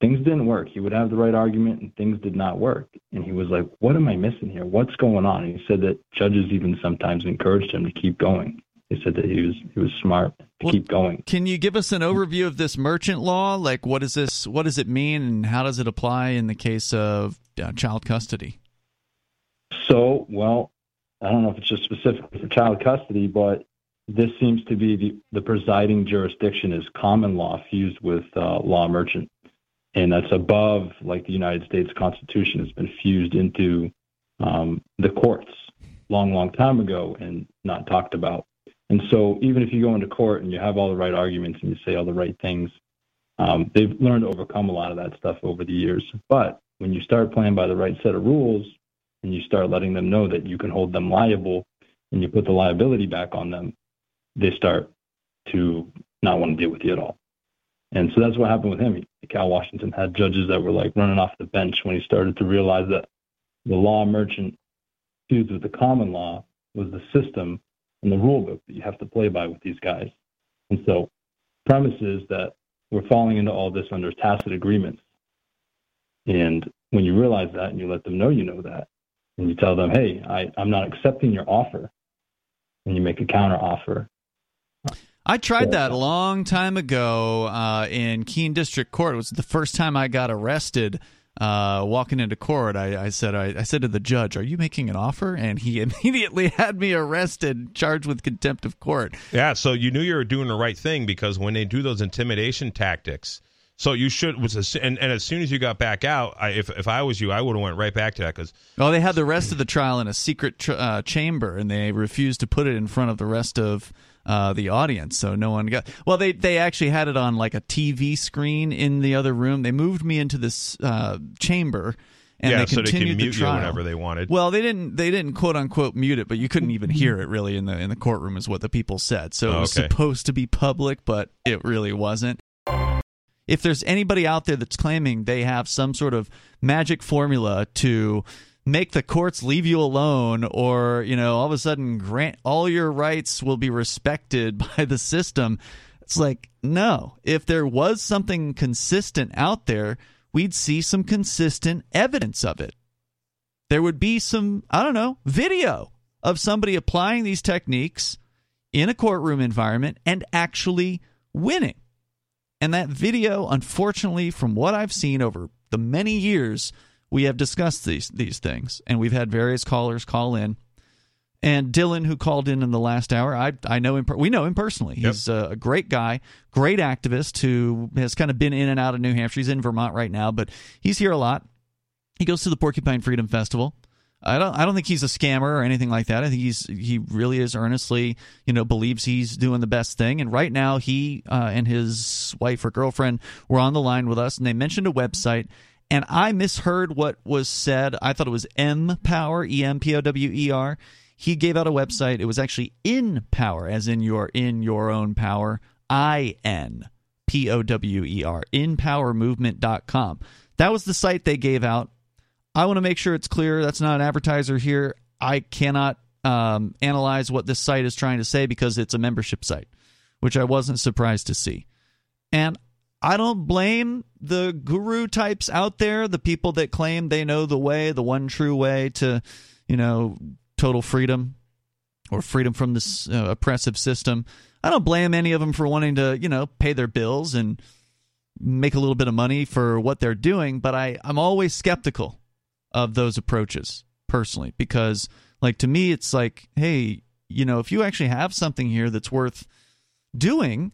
things didn't work. He would have the right argument, and things did not work, and he was like, "What am I missing here? What's going on?" And he said that judges even sometimes encouraged him to keep going. He said that he was he was smart to Well, keep going. Can you give us an overview of this merchant law? Like, what is this? What does it mean, and how does it apply in the case of uh, child custody? So, well, I don't know if it's just specifically for child custody, but this seems to be the, the presiding jurisdiction is common law fused with uh, law merchant. And that's above, like the United States Constitution has been fused into um, the courts long, long time ago and not talked about. And so, even if you go into court and you have all the right arguments and you say all the right things, um, they've learned to overcome a lot of that stuff over the years. But when you start playing by the right set of rules and you start letting them know that you can hold them liable and you put the liability back on them, they start to not want to deal with you at all. And so that's what happened with him. Cal Washington had judges that were like running off the bench when he started to realize that the law merchant fused with the common law was the system and the rule book that you have to play by with these guys. And so premise is that we're falling into all this under tacit agreements. And when you realize that and you let them know you know that, and you tell them, hey, I, I'm not accepting your offer, and you make a counter offer. I tried that a long time ago uh, in Keene District Court. It was the first time I got arrested uh, walking into court. I, I said, I, I, said to the judge, "Are you making an offer?" And he (laughs) immediately had me arrested, charged with contempt of court. Yeah, so you knew you were doing the right thing because when they do those intimidation tactics, so you should was and, and as soon as you got back out, I, if if I was you, I would have went right back to that because oh, they had the rest of the trial in a secret tr- uh, chamber, and they refused to put it in front of the rest of uh, the audience, so no one got. Well, they they actually had it on like a TV screen in the other room. They moved me into this uh, chamber. And yeah, they so they continued can the mute you whenever they wanted. Well, they didn't. They didn't quote unquote mute it, but you couldn't even hear it really in the in the courtroom, is what the people said. So it was Okay. supposed to be public, but it really wasn't. If there's anybody out there that's claiming they have some sort of magic formula to make the courts leave you alone or you know all of a sudden grant all your rights will be respected (laughs) by the system. It's like no. If there was something consistent out there we'd see some consistent evidence of it. There would be some i don't know video of somebody applying these techniques in a courtroom environment and actually winning. And that video unfortunately from what i've seen over the many years we have discussed these these things, and we've had various callers call in. And Dylan, who called in in the last hour, I I know him. We know him personally. He's uh, a great guy, great activist who has kind of been in and out of New Hampshire. He's in Vermont right now, but he's here a lot. He goes to the Porcupine Freedom Festival. I don't I don't think he's a scammer or anything like that. I think he's he really is earnestly, you know, believes he's doing the best thing. And right now he uh, and his wife or girlfriend were on the line with us and they mentioned a website and I misheard what was said. I thought it was M Power, E M P O W E R. He gave out a website. It was actually in power, as in your in your own power. I N P O W E R. InPowerMovement.com. That was the site they gave out. I want to make sure it's clear. That's not an advertiser here. I cannot um, analyze what this site is trying to say because it's a membership site, which I wasn't surprised to see. And I don't blame the guru types out there, the people that claim they know the way, the one true way to, you know, total freedom or freedom from this uh, oppressive system. I don't blame any of them for wanting to, you know, pay their bills and make a little bit of money for what they're doing, but I, I'm always skeptical of those approaches personally because, like, to me, it's like, hey, you know, if you actually have something here that's worth doing,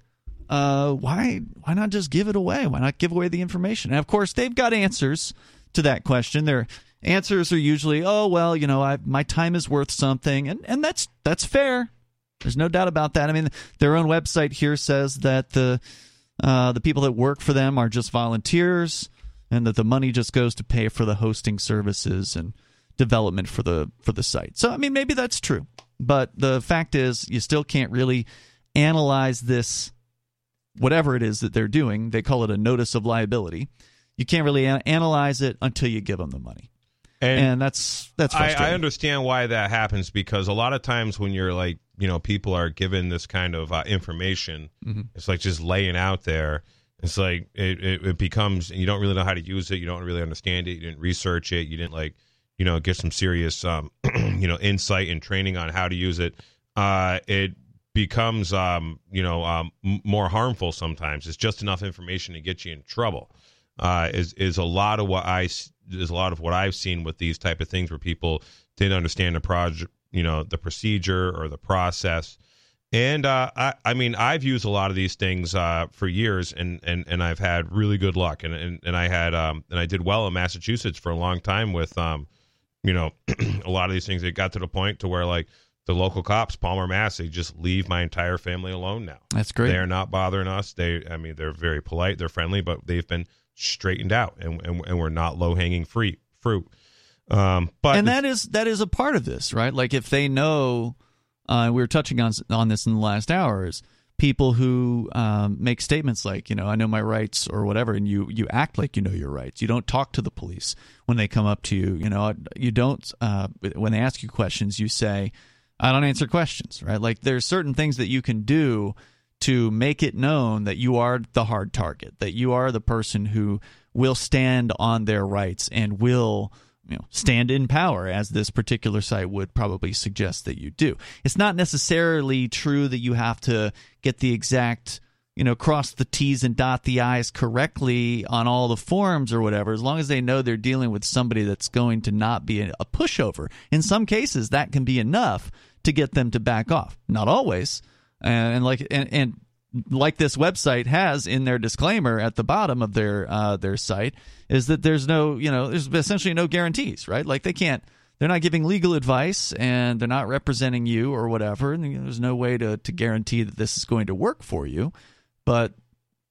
uh, why why not just give it away? Why not give away the information? And of course, they've got answers to that question. Their answers are usually, oh well, you know, I my time is worth something, and and that's that's fair. There's no doubt about that. I mean, their own website here says that the uh, the people that work for them are just volunteers, and that the money just goes to pay for the hosting services and development for the for the site. So I mean, maybe that's true, but the fact is, you still can't really analyze this whatever it is that they're doing. They call it a notice of liability. you can't really a- analyze it until you give them the money. And, And, that's that's I, frustrating. I understand why that happens because a lot of times when you're like, you know, people are given this kind of uh, information, Mhm. it's like just laying out there. It's like it, it, it becomes you don't really know how to use it. You don't really understand it. You didn't research it. You didn't like, you know, get some serious, um, (clears throat) you know, insight and training on how to use it. Uh, it becomes, um, you know, um, more harmful sometimes. It's just enough information to get you in trouble. Uh, is is a lot of what I is a lot of what I've seen with these type of things where people didn't understand the project, you know, the procedure or the process. And uh, I, I mean, I've used a lot of these things uh, for years, and, and, and I've had really good luck, and and, and I had um, and I did well in Massachusetts for a long time with um, you know, (clears throat) a lot of these things. It got to the point to where like the local cops, Palmer, Mass, they just leave my entire family alone now. that's great. They're not bothering us. They, I mean, they're very polite, they're friendly, but they've been straightened out, and and, and we're not low hanging fruit. Fruit. Um, but and that is that is a part of this, right? Like if they know, uh, we were touching on on this in the last hours. People who um, make statements like, you know, I know my rights or whatever, and you you act like you know your rights. You don't talk to the police when they come up to you. You know, you don't uh, when they ask you questions. You say, I don't answer questions, right? Like there's certain things that you can do to make it known that you are the hard target, that you are the person who will stand on their rights and will you know stand in power as this particular site would probably suggest that you do. It's not necessarily true that you have to get the exact you know cross the t's and dot the i's correctly on all the forms or whatever as long as they know they're dealing with somebody that's going to not be a pushover in some cases that can be enough to get them to back off. Not always. And, and like and, and like this website has in their disclaimer at the bottom of their uh, their site is that there's no you know there's essentially no guarantees right? Like they can't they're not giving legal advice and they're not representing you or whatever. And there's no way to, to guarantee that this is going to work for you but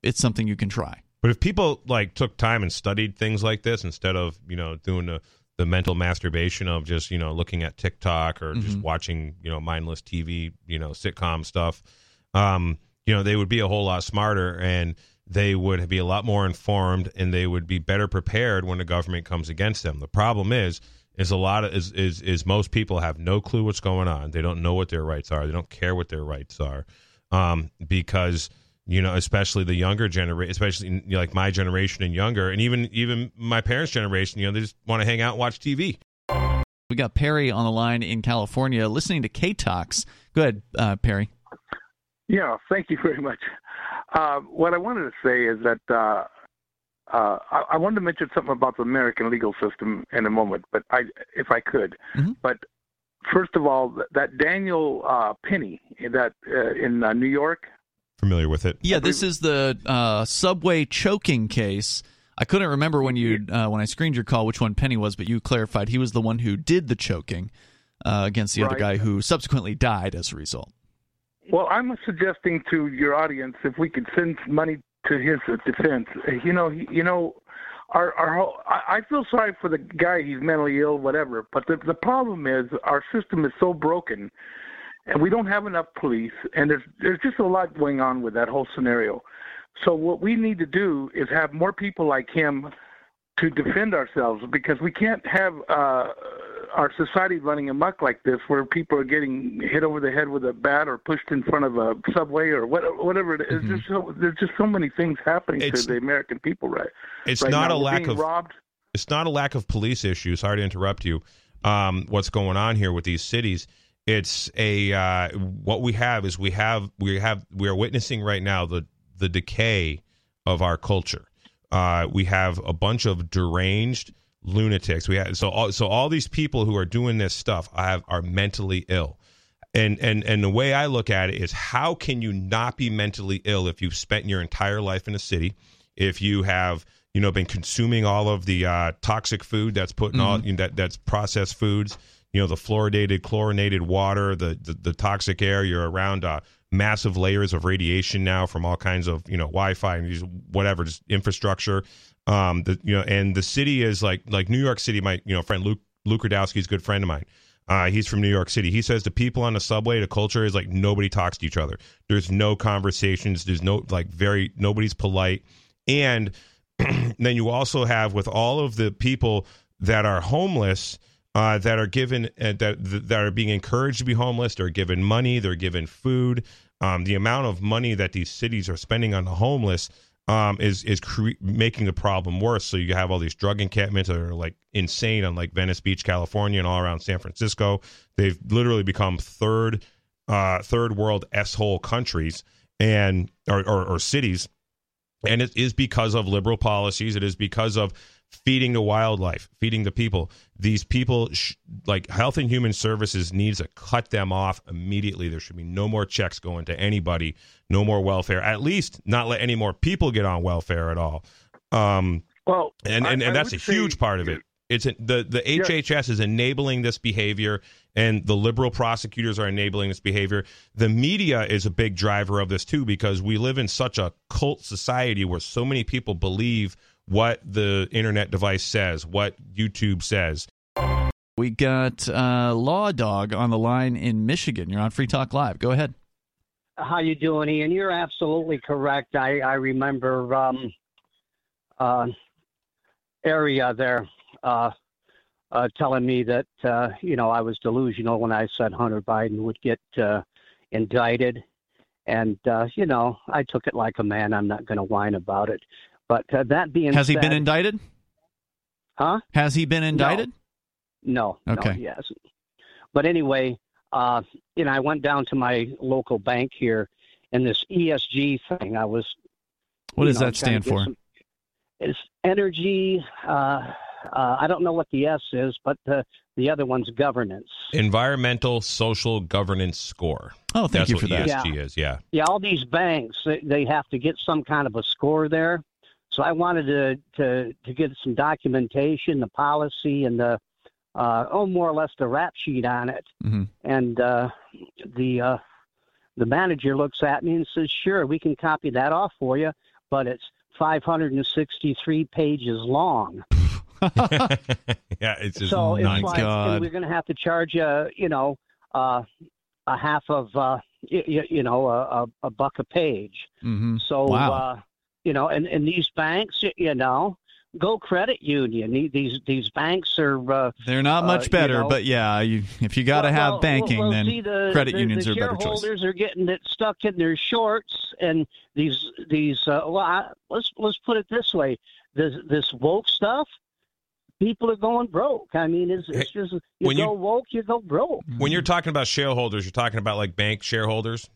it's something you can try. But if people like took time and studied things like this instead of you know doing the the mental masturbation of just you know looking at TikTok or just Mhm. watching you know mindless TV you know sitcom stuff, um, you know they would be a whole lot smarter and they would be a lot more informed and they would be better prepared when the government comes against them. The problem is is a lot of is is is most people have no clue what's going on. They don't know what their rights are. They don't care what their rights are um, because you know, especially the younger generation, especially you know, like my generation and younger, and even even my parents' generation, you know, they just want to hang out and watch TV. we got perry on the line in california listening to k-talks go ahead uh, perry Yeah, thank you very much. Uh, what I wanted to say is that uh, uh, I, I wanted to mention something about the American legal system in a moment, but I, if I could. Mhm. But first of all, that Daniel uh, Penny that uh, in uh, New York. Familiar with it? Yeah, this is the uh, subway choking case. I couldn't remember when you uh, when I screened your call which one Penny was, but you clarified he was the one who did the choking uh, against the other guy who subsequently died as a result. Well, I'm suggesting to your audience if we could send money to his defense. You know, he, you know, our our whole, I, I feel sorry for the guy. He's mentally ill, whatever. But the the problem is our system is so broken, and we don't have enough police, and there's there's just a lot going on with that whole scenario. So what we need to do is have more people like him to defend ourselves because we can't have uh, our society running amok like this, where people are getting hit over the head with a bat or pushed in front of a subway or what, whatever it is. Mm-hmm. There's, so, there's just so many things happening It's- to the American people, right? It's right not now. a We're lack of robbed. it's not a lack of police issues. Sorry to interrupt you. Um, what's going on here with these cities? It's a uh, what we have is we have we have we are witnessing right now the the decay of our culture. Uh, we have a bunch of deranged lunatics. We have so all, so all these people who are doing this stuff have are mentally ill. And and and the way I look at it is how can you not be mentally ill if you've spent your entire life in a city, if you have you know been consuming all of the uh, toxic food that's putting all you know, that that's processed foods, you know the fluoridated, chlorinated water, the the, the toxic air. You're around uh, massive layers of radiation now from all kinds of you know Wi-Fi and whatever just infrastructure. Um, the you know and the city is like like New York City. My you know friend Luke Luke Rudkowski's good friend of mine. Uh, he's from New York City. He says the people on the subway, the culture is like nobody talks to each other. There's no conversations. There's no like very nobody's polite, and (clears throat) then you also have with all of the people that are homeless uh, that are given uh, that that are being encouraged to be homeless. They're given money. They're given food. Um, the amount of money that these cities are spending on the homeless um, is is cre- making the problem worse. So you have all these drug encampments that are like insane on like Venice Beach, California, and all around San Francisco. They've literally become third uh, third world s hole countries and or, or, or cities, and it is because of liberal policies. It is because of feeding the wildlife, feeding the people. These people, sh- like Health and Human Services, needs to cut them off immediately. There should be no more checks going to anybody, no more welfare. At least not let any more people get on welfare at all. Um, well, and and, I, and that's a would say- huge part of it. It's a, the the HHS is enabling this behavior, and the liberal prosecutors are enabling this behavior. The media is a big driver of this too, because we live in such a cult society where so many people believe what the internet device says, what YouTube says. We got uh, Law Dog on the line in Michigan. You're on Free Talk Live. Go ahead. How you doing, Ian? You're absolutely correct. I I remember um, uh, area there uh, uh, telling me that uh, you know I was delusional when I said Hunter Biden would get uh, indicted, and uh, you know I took it like a man. I'm not going to whine about it. But uh, that being Has he been indicted? Huh? Has he been indicted? No. Okay. No, he hasn't. But anyway, uh, you know, I went down to my local bank here, and this ESG thing. I was. What does know, that stand for? some- it's energy. Uh, uh, I don't know what the S is, but the the other one's governance. Environmental Social Governance Score. Oh, thank That's you what for that. ESG Yeah. is. Yeah. Yeah, all these banks they, they have to get some kind of a score there. So I wanted to to to get some documentation, the policy, and the uh, oh more or less the rap sheet on it. hmm And uh, the uh, the manager looks at me and says, "Sure, we can copy that off for you, but it's 563 pages long." (laughs) yeah, it's just so it's like God. and we're going to have to charge you, you know, uh, a half of, uh, you, you know, a, a, a buck a page. hmm So, Wow. uh, you know, and, and these banks, you know, go credit union. These these banks are uh, They're not uh, much you better, know- but yeah, you, if you got to well, have well, banking, well, then the, credit the, unions the are a better choice. shareholders are getting it stuck in their shorts, and these these uh, well, I, let's let's put it this way: this this woke stuff, people are going broke. I mean, it's, it's just you when you- go woke, you go broke. When you're talking about shareholders, you're talking about like bank shareholders.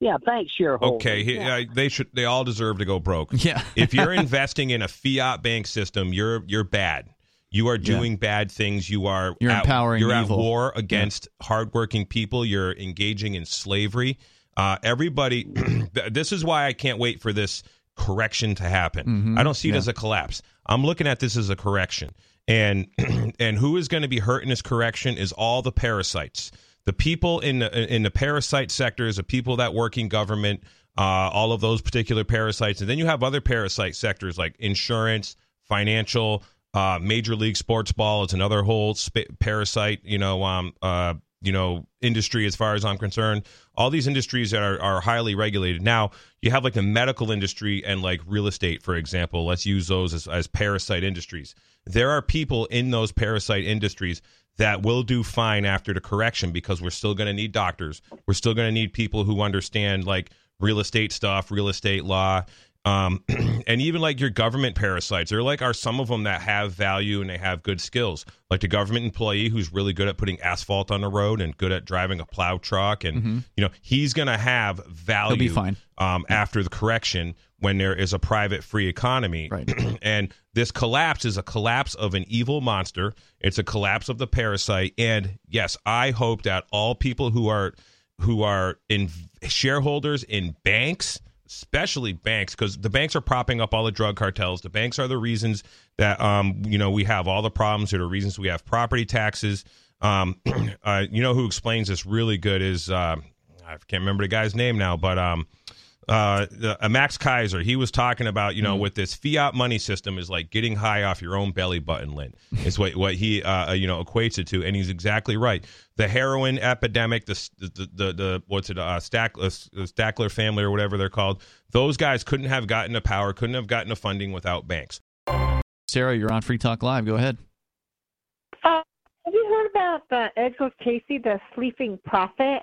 Yeah, bank shareholders. Okay, he, yeah. uh, they should. They all deserve to go broke. (laughs) Yeah. if you're (laughs) investing in a fiat bank system, you're you're bad. You are doing bad things. You are You're at, empowering You're evil. at war against hardworking people. You're engaging in slavery. Uh, everybody. (clears throat) this is why I can't wait for this correction to happen. Mhm. I don't see it Yeah. as a collapse. I'm looking at this as a correction. And (clears throat) and who is going to be hurt in this correction is all the parasites. The people in the in the parasite sectors, the people that work in government, uh, all of those particular parasites, and then you have other parasite sectors like insurance, financial, uh, major league sports ball is another whole sp- parasite. You know, um, uh, you know, industry as far as I'm concerned. All these industries that are, are highly regulated. Now you have like the medical industry and like real estate, for example. Let's use those as, as parasite industries. There are people in those parasite industries that will do fine after the correction because we're still going to need doctors. We're still going to need people who understand like real estate stuff, real estate law, um, (clears throat) and even like your government parasites. There like are some of them that have value and they have good skills, like the government employee who's really good at putting asphalt on the road and good at driving a plow truck, and you know he's going to have value. Mm-hmm. He'll be fine. Um, after the correction when there is a private free economy. Right. (clears throat) and this collapse is a collapse of an evil monster. It's a collapse of the parasite. And yes, I hope that all people who are who are in shareholders in banks, especially banks, because the banks are propping up all the drug cartels. The banks are the reasons that um, you know we have all the problems. They're the reasons we have property taxes. Um, (clears throat) uh, you know who explains this really good is uh, I can't remember the guy's name now, but um, uh, uh, Max Keiser, he was talking about, you know, Mm. with this fiat money system is like getting high off your own belly button lint. Is what what he uh, you know equates it to, and he's exactly right. The heroin epidemic, the the the, the what's it, uh, Stack, uh, Stackler family or whatever they're called. Those guys couldn't have gotten a power, couldn't have gotten a funding without banks. Sarah, you're on Free Talk Live. Go ahead. Uh, have you heard about uh, Edward Cayce, the sleeping prophet?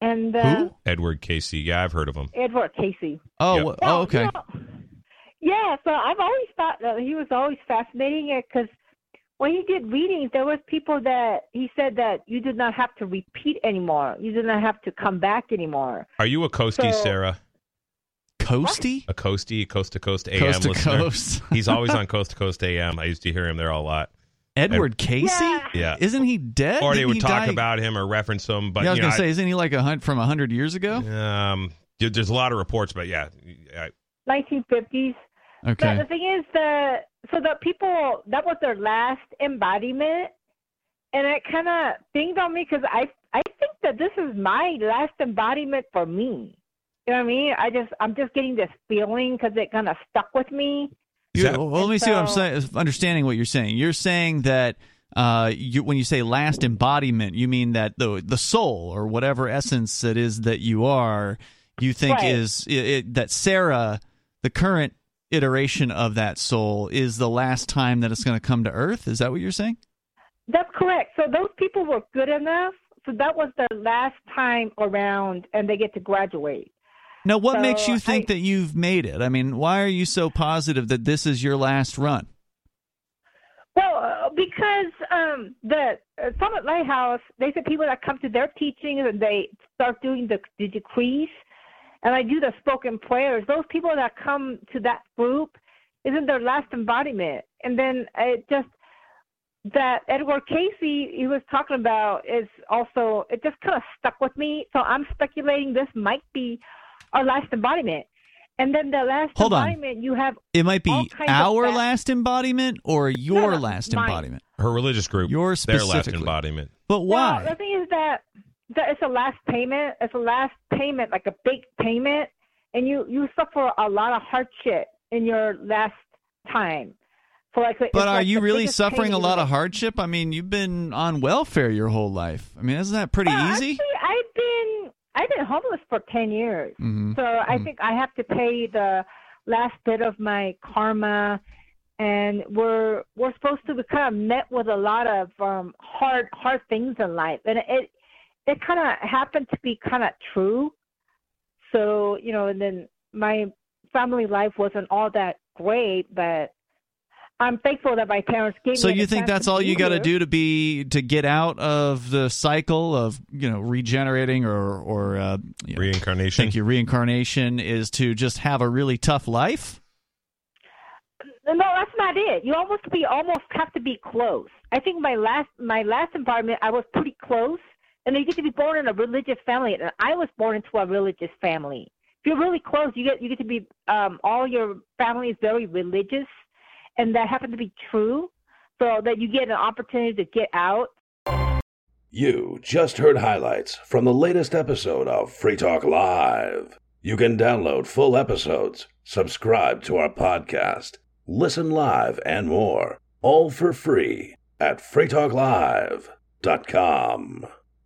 And uh, Who? Edward Cayce, yeah, I've heard of him. Edward Cayce. Oh, Yep. wha- Yeah, oh, okay. you know, yeah, so I've always thought that he was always fascinating because when he did readings, there was people that he said that you did not have to repeat anymore. You did not have to come back anymore. Are you a Coastie, So- Sarah? Coasty? A Coastie, Coast to Coast AM Coast to listener? coast. He's always (laughs) on Coast to Coast AM. I used to hear him there a lot. Edward Cayce? Yeah. Yeah. Isn't he dead? Or they Didn't would he talk die- about him or reference him. But yeah, I was you know, gonna say, isn't he like a hunt from a hundred years ago? Um, there- there's a lot of reports, but yeah, I, 1950s. But Okay. the thing is, the so the people that was their last embodiment, and it kind of dinged on me because I I think that this is my last embodiment for me. You know what I mean? I just I'm just getting this feeling because it kind of stuck with me. Is You- that- well, let me see what I'm saying. Understanding what you're saying. You're saying that uh, you, when you say last embodiment, you mean that the the soul or whatever essence it is that you are, you think Right. is it, it, that Sarah, the current iteration of that soul, is the last time that it's going to come to Earth. Is that what you're saying? That's correct. So those people were good enough. So that was their last time around, and they get to graduate. Now, what So makes you think I- that you've made it? I mean, why are you so positive that this is your last run? Well, uh, because um, the uh, Summit Lighthouse, they said people that come to their teachings and they start doing the, the decrees, and I do the spoken prayers. Those people that come to that group isn't their last embodiment, and then it just that Edward Cayce he was talking about is also it just kind of stuck with me. So I'm speculating this might be our last embodiment, and then the last Hold on. embodiment you have It might be our last embodiment or your no, last mine. embodiment. her religious group, Your their last specifically. embodiment. But why? Well, the thing is that, that it's a last payment. It's a last payment, like a big payment, and you you suffer a lot of hardship in your last time. So like, But are like you really suffering a lot of hardship? I mean, you've been on welfare your whole life. I mean, isn't that pretty Well, easy? Actually, I've been homeless for ten years. Mhm. So I Mhm. think I have to pay the last bit of my karma, and we're we're supposed to be kind of met with a lot of um, hard hard things in life, and it it kind of happened to be kind of true. So you know, and then my family life wasn't all that great, but I'm thankful that my parents gave So me. the you think that's all you got to do to be to get out of the cycle of you know regenerating or or uh, you know, Reincarnation. thank you reincarnation is to just have a really tough life? No, that's not it. You almost be almost have to be close. I think my last my last environment I was pretty close, and you get to be born in a religious family, and I was born into a religious family. If you're really close, you get you get to be um, all your family is very religious, and that happened to be true, so that you get an opportunity to get out You just heard highlights from the latest episode of Free Talk Live. You can download full episodes, subscribe to our podcast, listen live, and more, all for free at freetalklive.com.